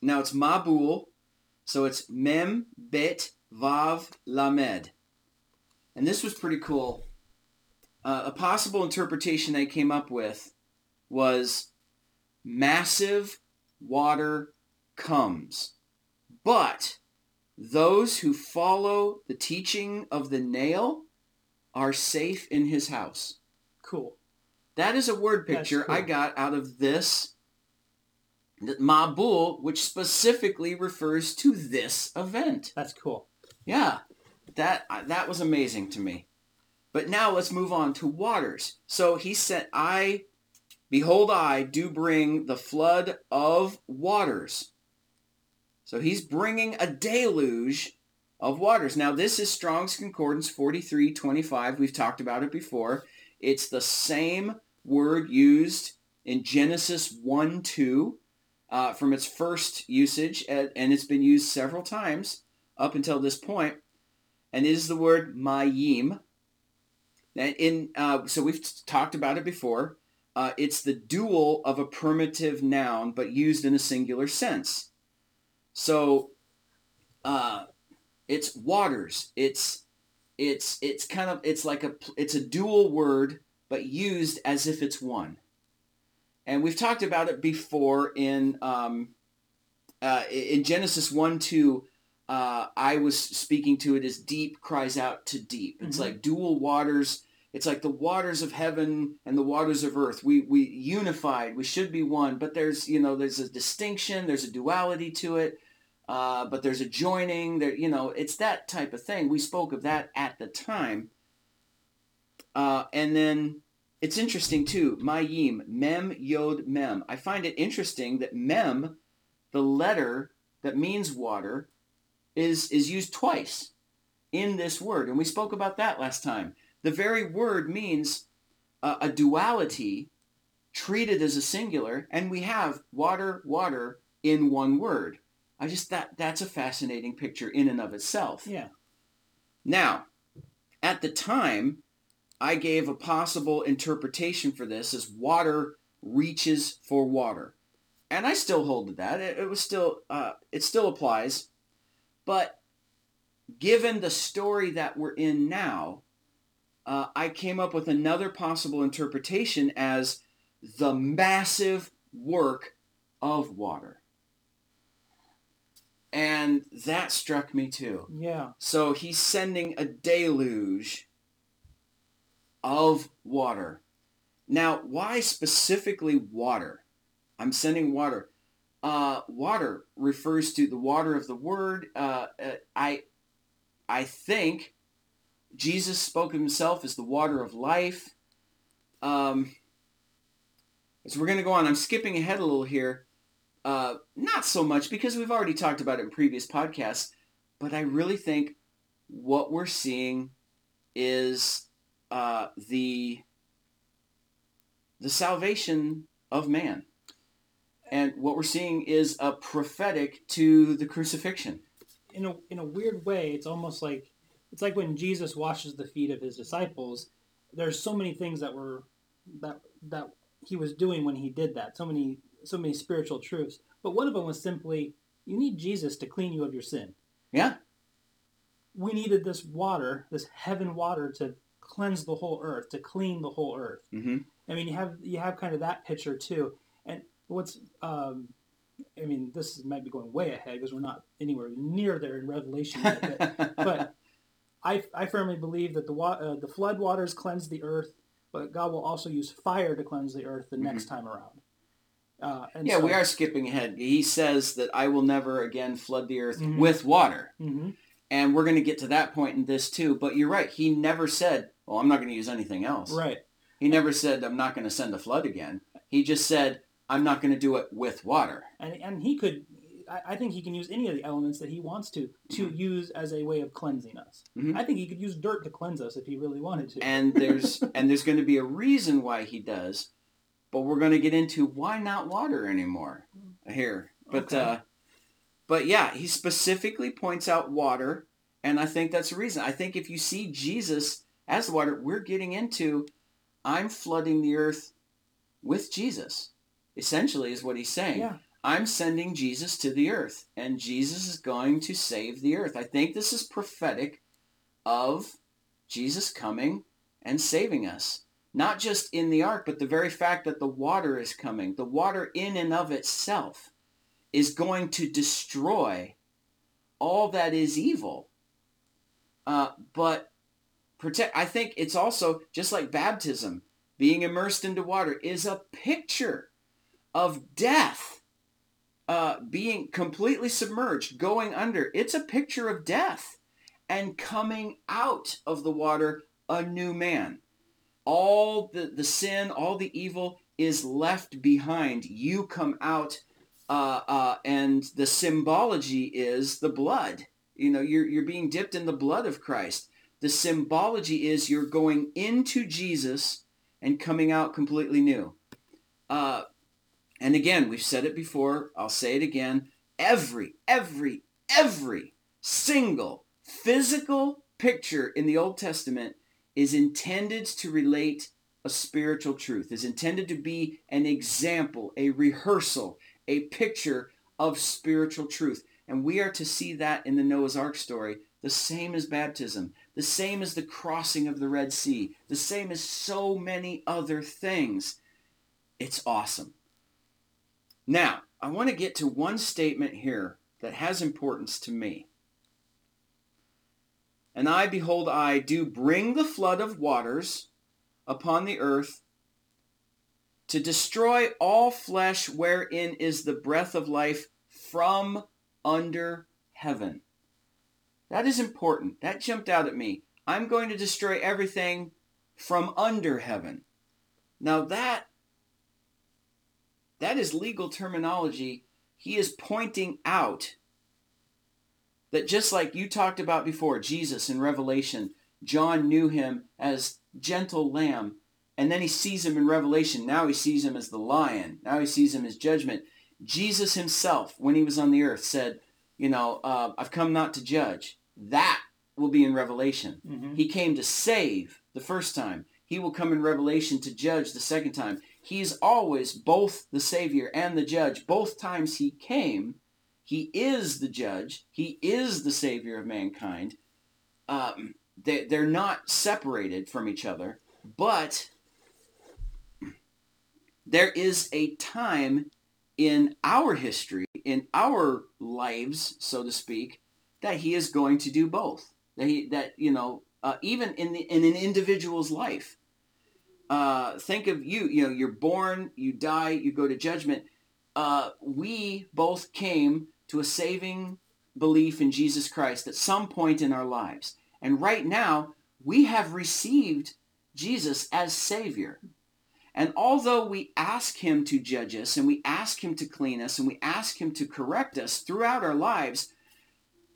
now it's Mabul, so it's Mem Bet Vav Lamed, and this was pretty cool. Uh, a possible interpretation I came up with was massive water comes, but those who follow the teaching of the nail are safe in his house. Cool. That is a word picture cool. I got out of this th- Mabul, which specifically refers to this event. That's cool. Yeah, that uh, that was amazing to me. But now let's move on to waters. So he said, "I, behold, I do bring the flood of waters." So he's bringing a deluge of waters. Now this is Strong's Concordance 4325. We've talked about it before. It's the same word used in Genesis 1 2 uh, from its first usage, and, and it's been used several times up until this point, and is the word mayim. And in uh, so we've talked about it before. Uh, it's the dual of a primitive noun, but used in a singular sense. So, uh, it's waters. It's it's it's kind of it's like a it's a dual word, but used as if it's one. And we've talked about it before in um, uh, in Genesis one two. Uh, I was speaking to it as deep cries out to deep. It's Mhm. like dual waters. It's like the waters of heaven and the waters of earth. We we unified. We should be one, but there's you know there's a distinction. There's a duality to it. Uh, but there's a joining. There you know it's that type of thing. We spoke of that at the time. Uh, and then it's interesting too. Mayim, mem, yod, mem. I find it interesting that mem, the letter that means water, is is used twice in this word, and we spoke about that last time. The very word means uh, a duality treated as a singular, and we have water, water in one word. I just that that's a fascinating picture in and of itself. Yeah. Now, at the time, I gave a possible interpretation for this as water reaches for water, and I still hold to that. It, it was still uh, it still applies, but given the story that we're in now, uh, I came up with another possible interpretation as the massive work of water. And that struck me too. Yeah. So he's sending a deluge of water. Now, why specifically water? I'm sending water. Uh, water refers to the water of the word. Uh, uh, I, I think Jesus spoke of himself as the water of life. Um, so we're going to go on. I'm skipping ahead a little here. Uh, not so much because we've already talked about it in previous podcasts, but I really think what we're seeing is uh, the the salvation of man, and what we're seeing is a prophetic to the crucifixion. In a in a weird way, it's almost like it's like when Jesus washes the feet of his disciples. There's so many things that were that that he was doing when he did that. So many so many spiritual truths. But one of them was simply, you need Jesus to clean you of your sin. Yeah. We needed this water, this heaven water, to cleanse the whole earth, to clean the whole earth. Mm-hmm. I mean, you have you have kind of that picture too. And what's um, I mean, this might be going way ahead because we're not anywhere near there in Revelation yet. But, but I, I firmly believe that the wa- uh, the flood waters cleanse the earth, but God will also use fire to cleanse the earth the Mm-hmm. next time around. Uh, and Yeah, so, we are skipping ahead. He says that I will never again flood the earth Mhm. with water. hmm And we're going to get to that point in this too. But you're right. He never said, well, I'm not going to use anything else. Right. He never said, I'm not going to send a flood again. He just said, I'm not going to do it with water. and and he could I, I think he can use any of the elements that he wants to to Mm-hmm. use as a way of cleansing us Mhm. i think he could use dirt to cleanse us if he really wanted to And there's and there's going to be a reason why he does. But we're going to get into why not water anymore here. But Okay. uh but yeah, he specifically points out water and I think that's the reason. I think if you see Jesus as water, we're getting into I'm flooding the earth with Jesus. Essentially is what he's saying. yeah I'm sending Jesus to the earth, and Jesus is going to save the earth. I think this is prophetic of Jesus coming and saving us. Not just in the ark, but the very fact that the water is coming. The water in and of itself is going to destroy all that is evil. Uh, but protect. I think it's also just like baptism, being immersed into water is a picture of death uh, being completely submerged, going under. It's a picture of death and coming out of the water a new man. All the, the sin, all the evil is left behind. You come out, uh, uh, and the symbology is the blood. You know, you're, you're being dipped in the blood of Christ. The symbology is you're going into Jesus and coming out completely new. Uh, and again, we've said it before. I'll say it again. Every, every, every single physical picture in the Old Testament is intended to relate a spiritual truth, is intended to be an example, a rehearsal, a picture of spiritual truth. And we are to see that in the Noah's Ark story, the same as baptism, the same as the crossing of the Red Sea, the same as so many other things. It's awesome. Now, I want to get to one statement here that has importance to me. And I, behold, I do bring the flood of waters upon the earth to destroy all flesh wherein is the breath of life from under heaven. That is important. That jumped out at me. I'm going to destroy everything from under heaven. Now that that is legal terminology. He is pointing out that just like you talked about before, Jesus in Revelation, John knew him as gentle lamb, and then he sees him in Revelation. Now he sees him as the lion. Now he sees him as judgment. Jesus himself, when he was on the earth, said, you know, uh, I've come not to judge. That will be in Revelation. Mhm. He came to save the first time. He will come in Revelation to judge the second time. He's always both the Savior and the judge. Both times he came, he is the judge. He is the Savior of mankind. Um, they, they're not separated from each other, but there is a time in our history, in our lives, so to speak, that he is going to do both. That he, that you know, uh, even in the in an individual's life. Uh, think of you. You know, you're born, you die, you go to judgment. Uh, we both came to a saving belief in Jesus Christ at some point in our lives, and right now we have received Jesus as Savior. And although we ask him to judge us and we ask him to clean us and we ask him to correct us throughout our lives,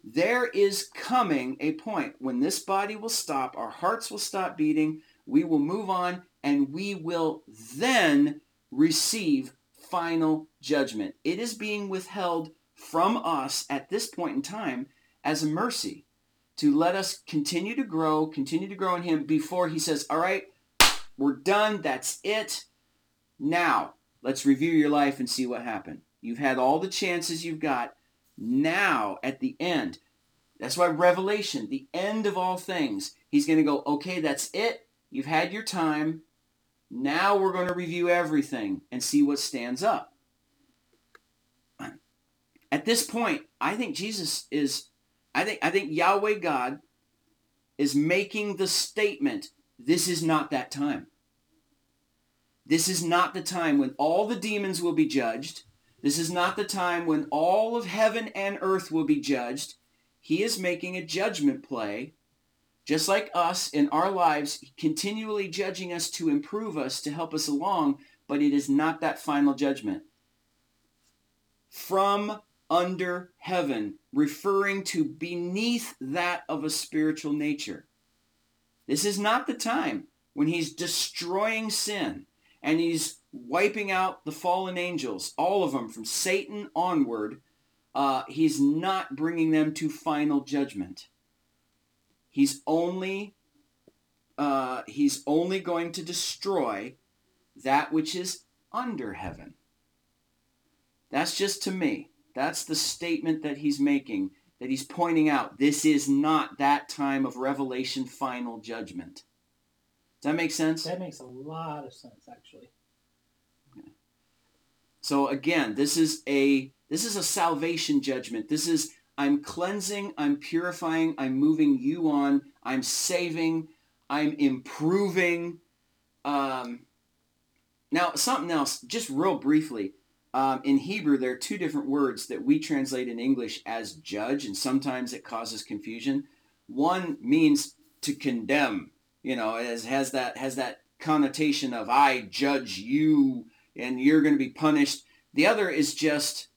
there is coming a point when this body will stop, our hearts will stop beating, we will move on, and we will then receive final judgment. It is being withheld from us at this point in time as a mercy to let us continue to grow, continue to grow in him before he says, all right, we're done. That's it. Now, let's review your life and see what happened. You've had all the chances you've got. Now, at the end, that's why Revelation, the end of all things, he's going to go, okay, that's it. You've had your time. Now we're going to review everything and see what stands up. At this point, I think Jesus is, I think, I think Yahweh God is making the statement, this is not that time. This is not the time when all the demons will be judged. This is not the time when all of heaven and earth will be judged. He is making a judgment play, just like us in our lives, continually judging us to improve us, to help us along, but it is not that final judgment. From under heaven, referring to beneath that of a spiritual nature. This is not the time when he's destroying sin and he's wiping out the fallen angels, all of them from Satan onward. Uh, he's not bringing them to final judgment. He's only uh, he's only going to destroy that which is under heaven. That's just to me. That's the statement that he's making, that he's pointing out. This is not that time of revelation final judgment. Does that make sense? That makes a lot of sense, actually. So again, this is a this is a salvation judgment. This is I'm cleansing, I'm purifying, I'm moving you on, I'm saving, I'm improving. Um, now, something else, just real briefly. Um, in Hebrew, there are two different words that we translate in English as judge, and sometimes it causes confusion. One means to condemn, you know, it has that has that connotation of I judge you and you're going to be punished. The other is just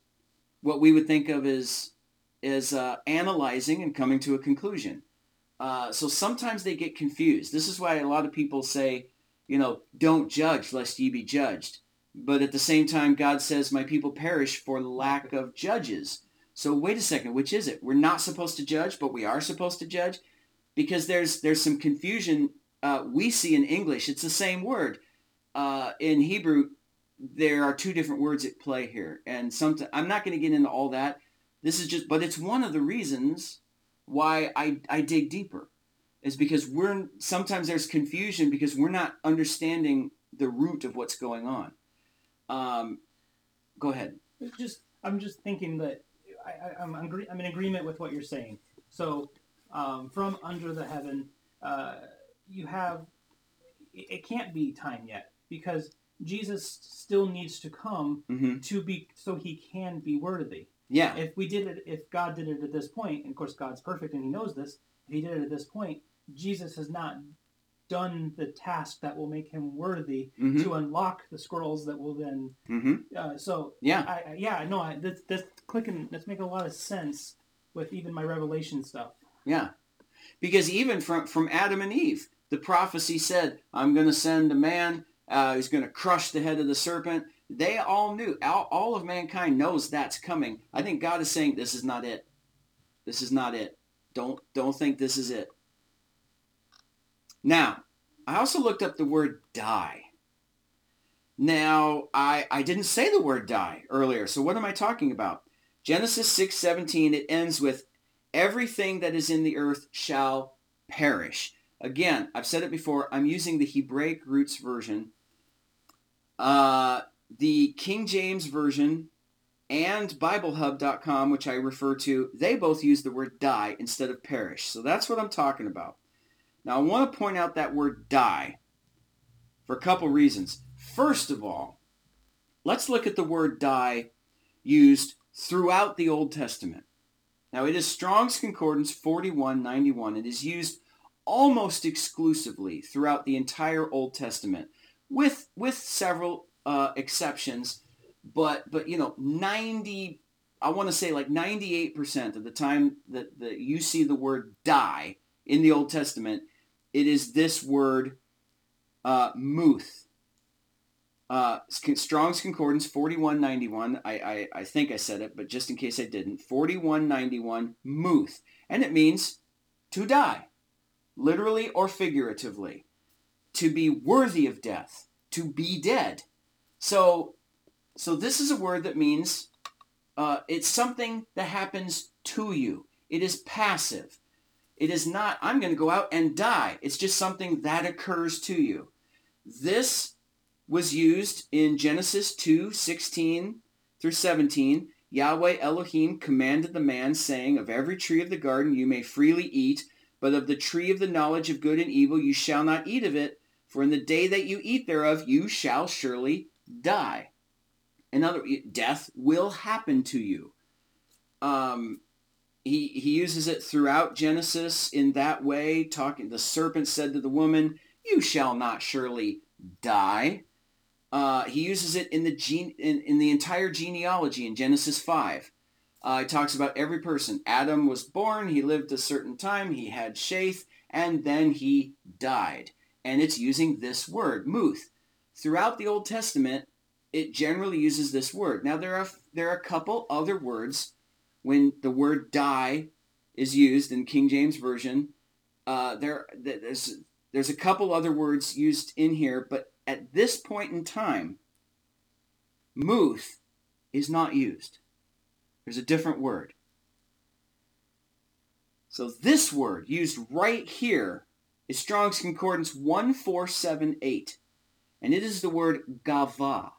what we would think of as is uh, analyzing and coming to a conclusion. Uh, so sometimes they get confused. This is why a lot of people say, you know, don't judge lest ye be judged. But at the same time, God says, my people perish for lack of judges. So wait a second, which is it? We're not supposed to judge, but we are supposed to judge? Because there's there's some confusion uh, we see in English. It's the same word. Uh, in Hebrew, there are two different words at play here. And sometimes, I'm not going to get into all that. This is just, but it's one of the reasons why I, I dig deeper is because we're, sometimes there's confusion because we're not understanding the root of what's going on. Um, go ahead. Just I'm just thinking that I, I, I'm I'm in agreement with what you're saying. So um, from under the heaven, uh, you have it, it can't be time yet because Jesus still needs to come hmm to be so he can be worthy. Yeah. If we did it, if God did it at this point, and of course God's perfect and He knows this. If He did it at this point, Jesus has not done the task that will make him worthy hmm to unlock the scrolls that will then. hmm Uh, so Yeah. I, I yeah, no, I, that's, that's clicking. That's making a lot of sense with even my Revelation stuff. Yeah. Because even from, from Adam and Eve, the prophecy said, I'm going to send a man uh, who's going to crush the head of the serpent. They all knew. All, all of mankind knows that's coming. I think God is saying, this is not it. This is not it. Don't don't think this is it. Now, I also looked up the word die. Now, I, I didn't say the word die earlier, so what am I talking about? Genesis 6:17 it ends with everything that is in the earth shall perish. Again, I've said it before, I'm using the Hebraic roots version. Uh, the King James version and BibleHub.com, which I refer to, they both use the word die instead of perish. So that's what I'm talking about. Now, I want to point out that word die for a couple reasons. First of all, let's look at the word die used throughout the Old Testament. Now, it is Strong's Concordance 4191. It is used almost exclusively throughout the entire Old Testament, with with several uh, exceptions. But but you know, 90, I want to say like 98% of the time that, that you see the word die in the Old Testament, it is this word uh, muth. Uh, Strong's Concordance 4191. I, I, I think I said it, but just in case I didn't. 4191 muth. And it means to die, literally or figuratively. To be worthy of death, to be dead. So, so this is a word that means uh, it's something that happens to you. It is passive. It is not, I'm going to go out and die. It's just something that occurs to you. This was used in Genesis 2, 16 through 17. Yahweh Elohim commanded the man, saying, Of every tree of the garden you may freely eat, but of the tree of the knowledge of good and evil you shall not eat of it, for in the day that you eat thereof you shall surely die. In other death will happen to you. Um, he, he uses it throughout Genesis in that way, talking, the serpent said to the woman, you shall not surely die. Uh, he uses it in the gene in, in the entire genealogy in Genesis 5. Uh, he talks about every person. Adam was born, he lived a certain time, he had Sheth, and then he died. And it's using this word, muth. Throughout the Old Testament, it generally uses this word. Now there are there are a couple other words when the word die is used in King James Version. Uh, there there's there's a couple other words used in here, but at this point in time, muth is not used. There's a different word. So this word used right here is Strong's Concordance 1478, and it is the word gava.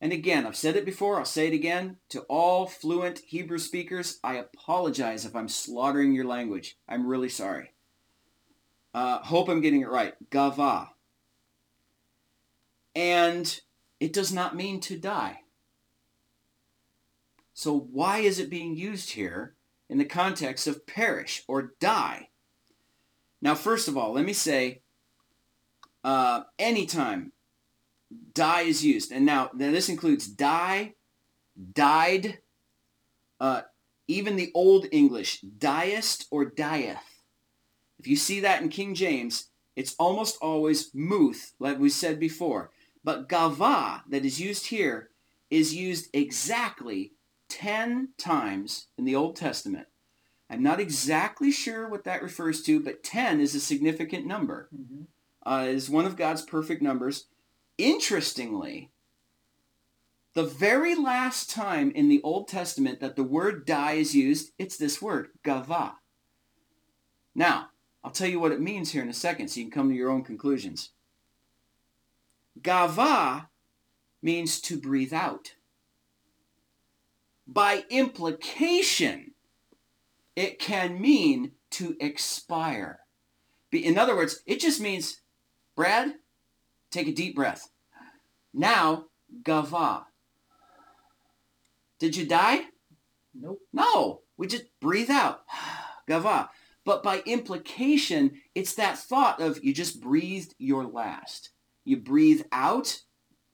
And again, I've said it before, I'll say it again. To all fluent Hebrew speakers, I apologize if I'm slaughtering your language. I'm really sorry. Uh, hope I'm getting it right. Gava. And it does not mean to die. So why is it being used here in the context of perish or die? Now, first of all, let me say, uh, anytime die is used, and now, now this includes die, died, uh, even the Old English, diest or dieth. If you see that in King James, it's almost always muth, like we said before. But gava, that is used here, is used exactly 10 times in the Old Testament. I'm not exactly sure what that refers to, but 10 is a significant number. Mm-hmm. Uh, it is one of God's perfect numbers. Interestingly, the very last time in the Old Testament that the word die is used, it's this word, gava. Now, I'll tell you what it means here in a second so you can come to your own conclusions. Gava means to breathe out. By implication, it can mean to expire. In other words, it just means, Brad, take a deep breath. Now, gava. Did you die? Nope. No, we just breathe out. gava. But by implication, it's that thought of you just breathed your last. You breathe out,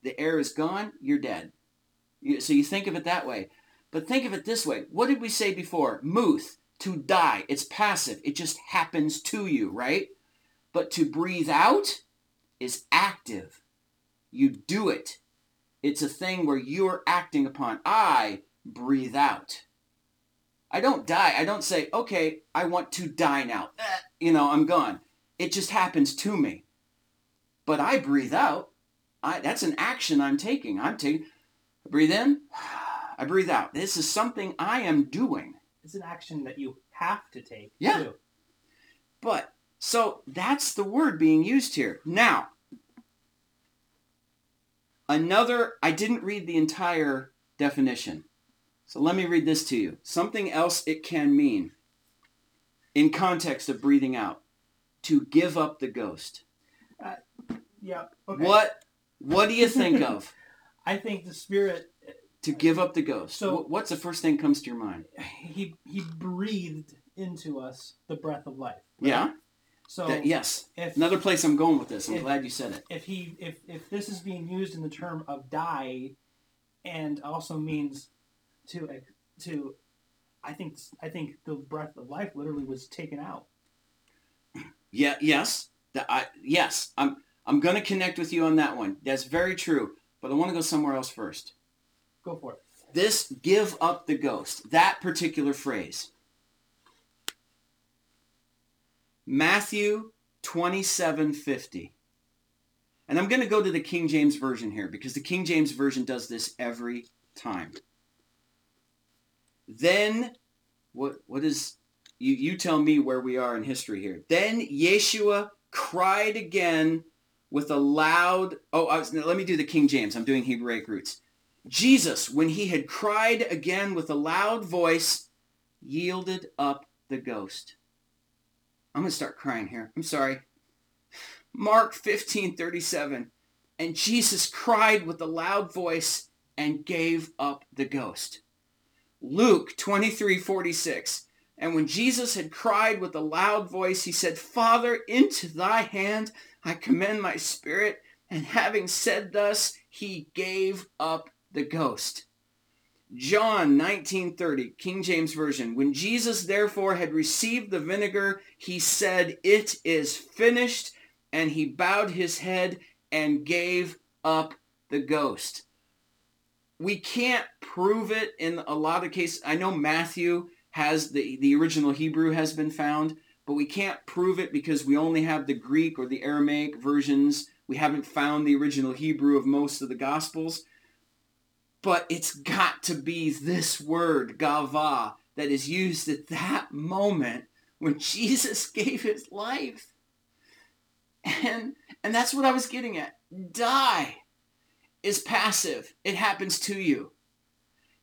the air is gone, you're dead. So you think of it that way. But think of it this way. What did we say before? Muth, to die. It's passive. It just happens to you, right? But to breathe out is active. You do it. It's a thing where you're acting upon. I breathe out. I don't die. I don't say, okay, I want to die now. Eh, you know, I'm gone. It just happens to me. But I breathe out. I, that's an action I'm taking. I'm taking, I breathe in, I breathe out. This is something I am doing. It's an action that you have to take. Yeah. Too. But, so that's the word being used here. Now, another, I didn't read the entire definition. So let me read this to you. Something else it can mean in context of breathing out. To give up the ghost. Uh, yeah. Okay. What what do you think of I think the spirit uh, to give up the ghost? So- What's the first thing comes to your mind? he he breathed into us the breath of life. Yeah? So That- yes. if Another place I'm going with this. I'm If- glad you said it. if he if if this is being used in the term of die, and also means to uh, to, I think I think the breath of life literally was taken out. Yeah, yes. That I yes. I'm I'm going to connect with you on that one. That's very true. But I want to go somewhere else first. Go for it. This give up the ghost. That particular phrase. Matthew 27:50. And I'm going to go to the King James version here because the King James version does this every time. Then what what is you you tell me where we are in history here. Then Yeshua cried again with a loud Oh, was, let me do the King James. I'm doing Hebraic roots. Jesus, when he had cried again with a loud voice, yielded up the ghost. I'm going to start crying here. I'm sorry. Mark 15:37. And Jesus cried with a loud voice and gave up the ghost. Luke 23:46. And when Jesus had cried with a loud voice, he said, "Father, into thy hand I commend my spirit." And having said thus, he gave up the ghost. John 19:30, King James version. When Jesus therefore had received the vinegar, he said, "It is finished," and he bowed his head and gave up the ghost. We can't prove it in a lot of cases. I know Matthew has the the original Hebrew has been found, but we can't prove it because we only have the Greek or the Aramaic versions. We haven't found the original Hebrew of most of the Gospels. But it's got to be this word, gava, that is used at that moment when Jesus gave his life. And, and that's what I was getting at. Die is passive. It happens to you.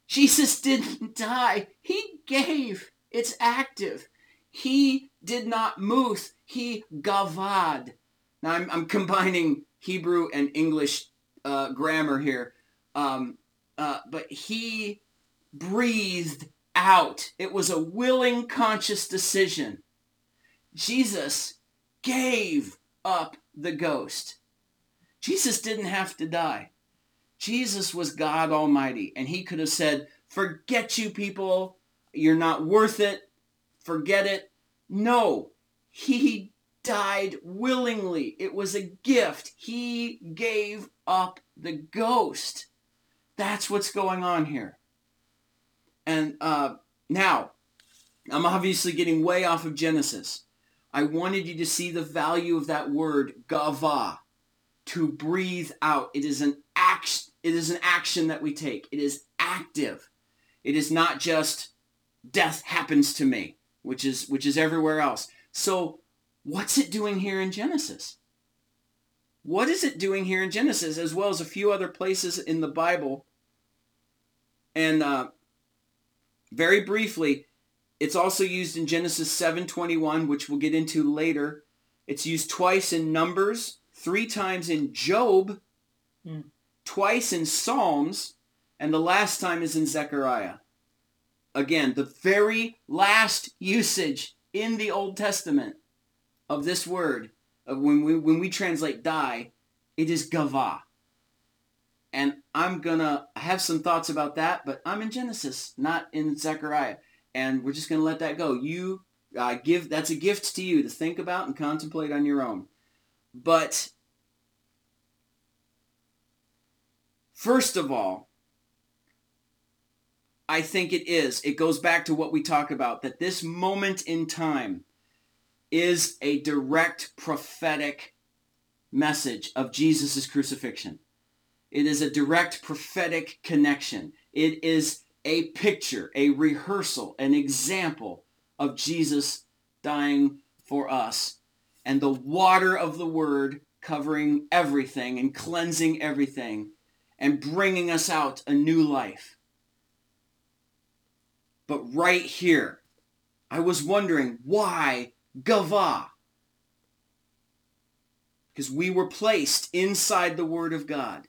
Jesus didn't die. He gave. It's active. He did not muth. He gavad. Now I'm, I'm combining Hebrew and English uh, grammar here. Um, uh, but he breathed out. It was a willing, conscious decision. Jesus gave up the ghost. Jesus didn't have to die. Jesus was God Almighty, and he could have said, forget you people, you're not worth it, forget it. No, he died willingly. It was a gift. He gave up the ghost. That's what's going on here. And uh, now, I'm obviously getting way off of Genesis. I wanted you to see the value of that word, gava, to breathe out. It is an action. It is an action that we take. It is active. It is not just death happens to me, which is which is everywhere else. So, what's it doing here in Genesis? What is it doing here in Genesis, as well as a few other places in the Bible? And uh, very briefly, it's also used in Genesis 7:21, which we'll get into later. It's used twice in Numbers, three times in Job, Hmm. twice in Psalms, and the last time is in Zechariah. Again, the very last usage in the Old Testament of this word, of when we when we translate die, it is gava. And I'm gonna have some thoughts about that, but I'm in Genesis, not in Zechariah, and we're just gonna let that go. You uh, give that's a gift to you to think about and contemplate on your own. But first of all, I think it is. It goes back to what we talk about, that this moment in time is a direct prophetic message of Jesus' crucifixion. It is a direct prophetic connection. It is a picture, a rehearsal, an example of Jesus dying for us and the water of the word covering everything and cleansing everything and bringing us out a new life. But right here, I was wondering why Gava? Because we were placed inside the Word of God,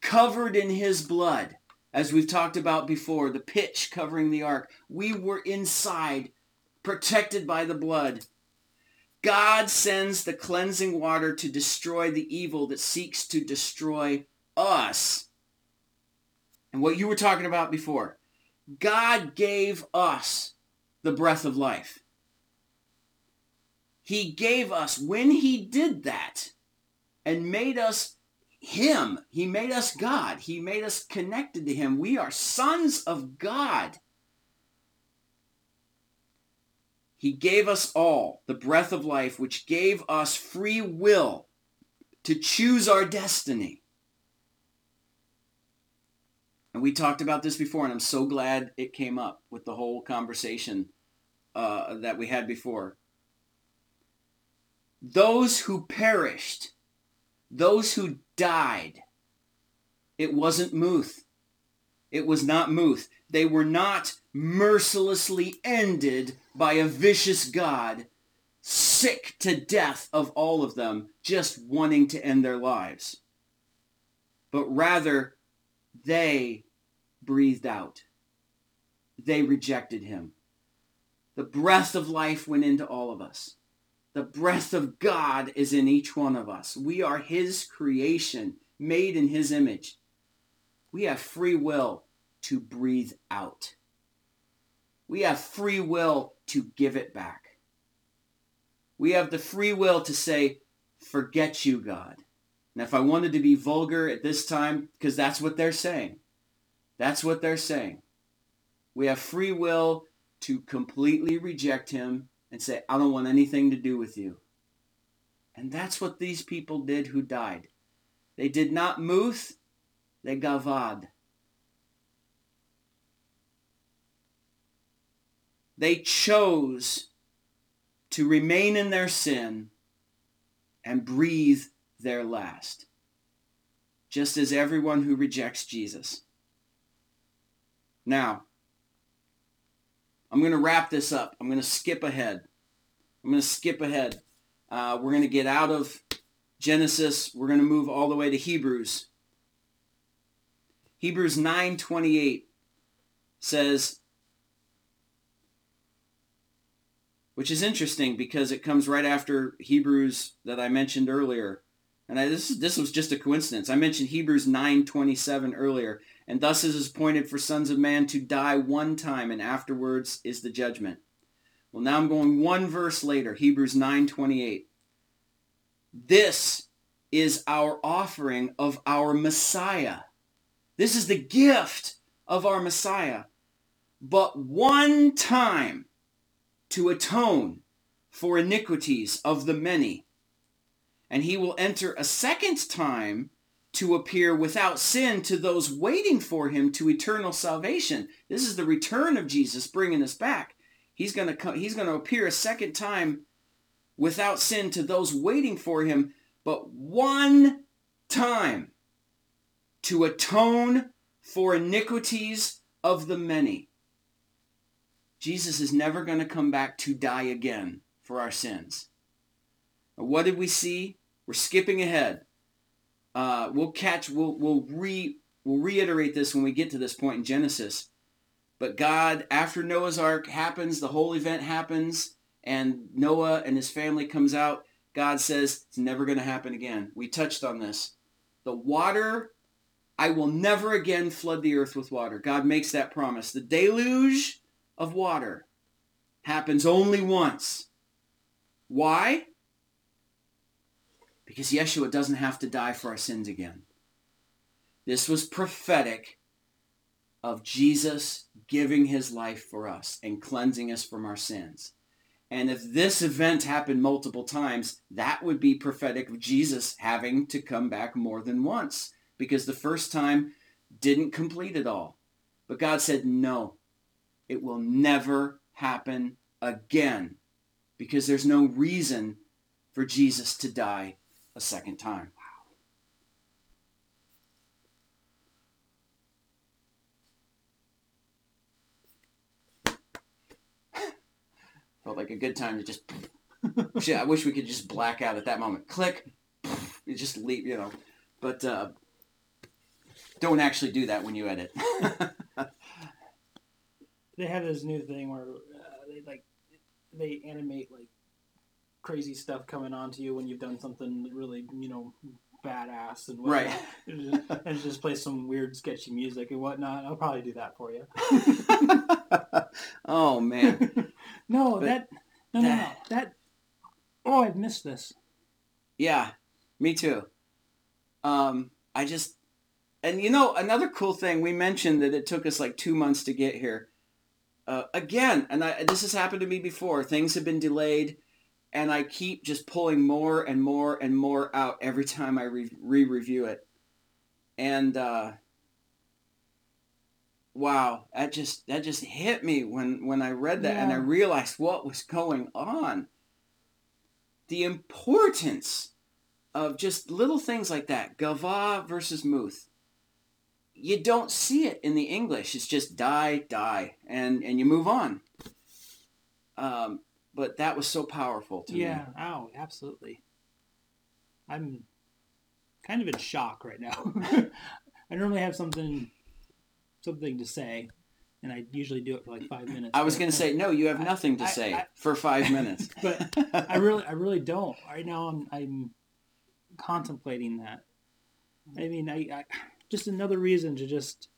covered in His blood, as we've talked about before, the pitch covering the ark. We were inside, protected by the blood. God sends the cleansing water to destroy the evil that seeks to destroy us. And what you were talking about before, God gave us the breath of life. He gave us, when he did that and made us him, he made us God. He made us connected to him. We are sons of God. He gave us all the breath of life, which gave us free will to choose our destiny. And we talked about this before, and I'm so glad it came up with the whole conversation uh, that we had before. Those who perished, those who died, it wasn't Muth. It was not Muth. They were not mercilessly ended by a vicious God, sick to death of all of them, just wanting to end their lives. But rather, they breathed out. They rejected him. The breath of life went into all of us. The breath of God is in each one of us. We are his creation, made in his image. We have free will to breathe out. We have free will to give it back. We have the free will to say, forget you, God. And if I wanted to be vulgar at this time, because that's what they're saying, that's what they're saying. We have free will to completely reject him and say, I don't want anything to do with you. And that's what these people did who died. They did not muth, they gavad. They chose to remain in their sin and breathe their last, just as everyone who rejects Jesus. Now, I'm going to wrap this up. I'm going to skip ahead. I'm going to skip ahead. Uh, we're going to get out of Genesis. We're going to move all the way to Hebrews. Hebrews 9:28 says, which is interesting because it comes right after Hebrews that I mentioned earlier. And I, this this was just a coincidence. I mentioned Hebrews 9:27 earlier, and thus it is appointed for sons of man to die one time, and afterwards is the judgment. Well, now I'm going one verse later, Hebrews 9:28. This is our offering of our Messiah. This is the gift of our Messiah. But one time to atone for iniquities of the many. And he will enter a second time to appear without sin to those waiting for him to eternal salvation. This is the return of Jesus bringing us back. He's going to come, he's going to appear a second time without sin to those waiting for him, but one time to atone for iniquities of the many. Jesus is never going to come back to die again for our sins. What did we see? We're skipping ahead. Uh, we'll catch. We'll we'll re we'll reiterate this when we get to this point in Genesis. But God, after Noah's Ark happens, the whole event happens, and Noah and his family comes out. God says it's never going to happen again. We touched on this. The water, I will never again flood the earth with water. God makes that promise. The deluge of water happens only once. Why? Because Yeshua doesn't have to die for our sins again. This was prophetic of Jesus giving his life for us and cleansing us from our sins. And if this event happened multiple times, that would be prophetic of Jesus having to come back more than once because the first time didn't complete it all. But God said, no, it will never happen again because there's no reason for Jesus to die a second time. Wow. Felt like a good time to just. Shit, I wish we could just black out at that moment. Click. You just leave, you know. But uh, don't actually do that when you edit. they have this new thing where uh, they like they animate like crazy stuff coming onto you when you've done something really you know badass and whatnot. Right. and, just, and just play some weird sketchy music and whatnot. I'll probably do that for you. oh man. no, that no, no, no, that- that. Oh, I've missed this. Yeah, me too. Um, I just, and you know, another cool thing we mentioned that it took us like two months to get here. Uh, again, and I, this has happened to me before. Things have been delayed, and I keep just pulling more and more and more out every time I re- re-review it. And uh, wow, that just that just hit me when when I read that, and I realized what was going on. The importance of just little things like that. Gava versus Muth. You don't see it in the English. It's just die, die, and and you move on. Um, but that was so powerful to me. Yeah. Oh, absolutely. I'm kind of in shock right now. I normally have something something to say, and I usually do it for like five minutes. I was going to say no. You have I- nothing to I- say I- for five minutes. but I really, I really don't. Right now, I'm, I'm contemplating that. I mean, I, I just another reason to just,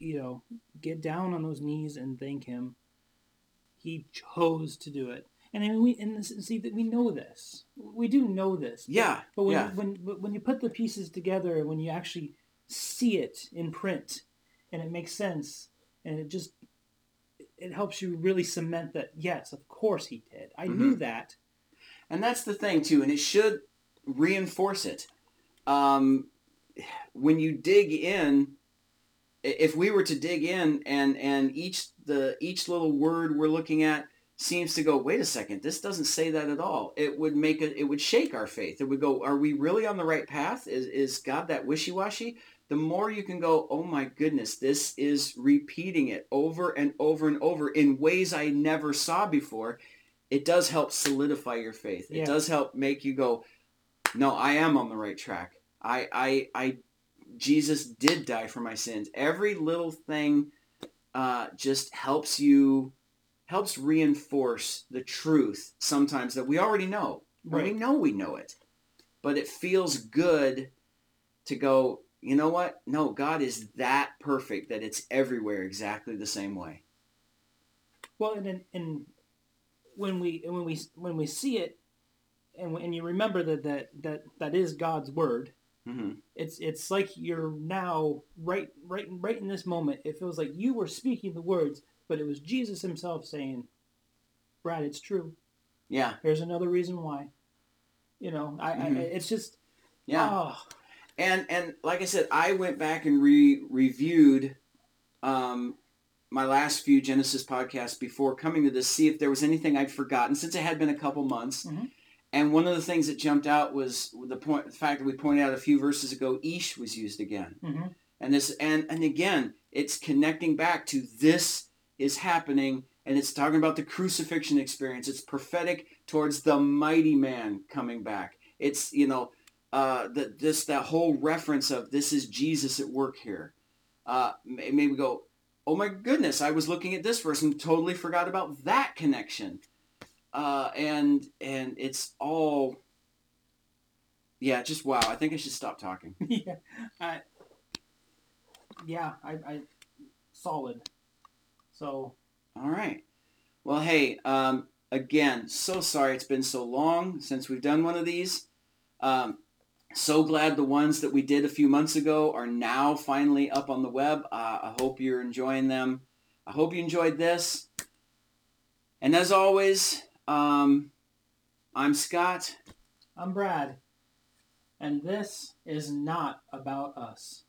you know, get down on those knees and thank him. He chose to do it, and I mean, we and this, see that we know this. We do know this. But- Yeah, But when yeah. when when you put the pieces together, when you actually see it in print, and it makes sense, and it just it helps you really cement that yes, of course he did. I knew Mm-hmm. that. And that's the thing too, and it should reinforce it. Um, when you dig in, if we were to dig in and and each the each little word we're looking at seems to go, wait a second, this doesn't say that at all. It would make it, it would shake our faith. It would go, are we really on the right path? Is is God that wishy washy? The more you can go, oh my goodness, this is repeating it over and over and over in ways I never saw before it does help solidify your faith. It Yeah. does help make you go, no, I am on the right track. I, I, I, Jesus did die for my sins. Every little thing uh, just helps you, helps reinforce the truth sometimes that we already know. And We know we know it, but it feels good to go. You know what? No, God is that perfect that it's everywhere exactly the same way. Well, and and, and when we when we when we see it, and and you remember that that that that is God's word. Hmm It's it's like you're now right right right in this moment. It feels like you were speaking the words, but it was Jesus Himself saying, "Brad, it's true. Yeah, Here's another reason why." You know, I, Mhm. I it's just yeah. oh, And and like I said, I went back and re reviewed um, my last few Genesis podcasts before coming to this, see if there was anything I'd forgotten since it had been a couple months. Mhm. And one of the things that jumped out was the point, the fact that we pointed out a few verses ago, Ish was used again. mhm. And this, and and again, it's connecting back to this is happening, and it's talking about the crucifixion experience. It's prophetic towards the mighty man coming back. It's you know, uh, the, this that whole reference of this is Jesus at work here. Uh, may- maybe go, oh my goodness, I was looking at this verse and totally forgot about that connection uh, and and it's all yeah just wow i think i should stop talking. Yeah I, yeah I, I solid. So. All right. Well hey um, again so sorry it's been so long since we've done one of these. Um, so glad the ones that we did a few months ago are now finally up on the web. Uh, i hope you're enjoying them. I hope you enjoyed this. And as always um, I'm Scott. I'm Brad. And this is not about us.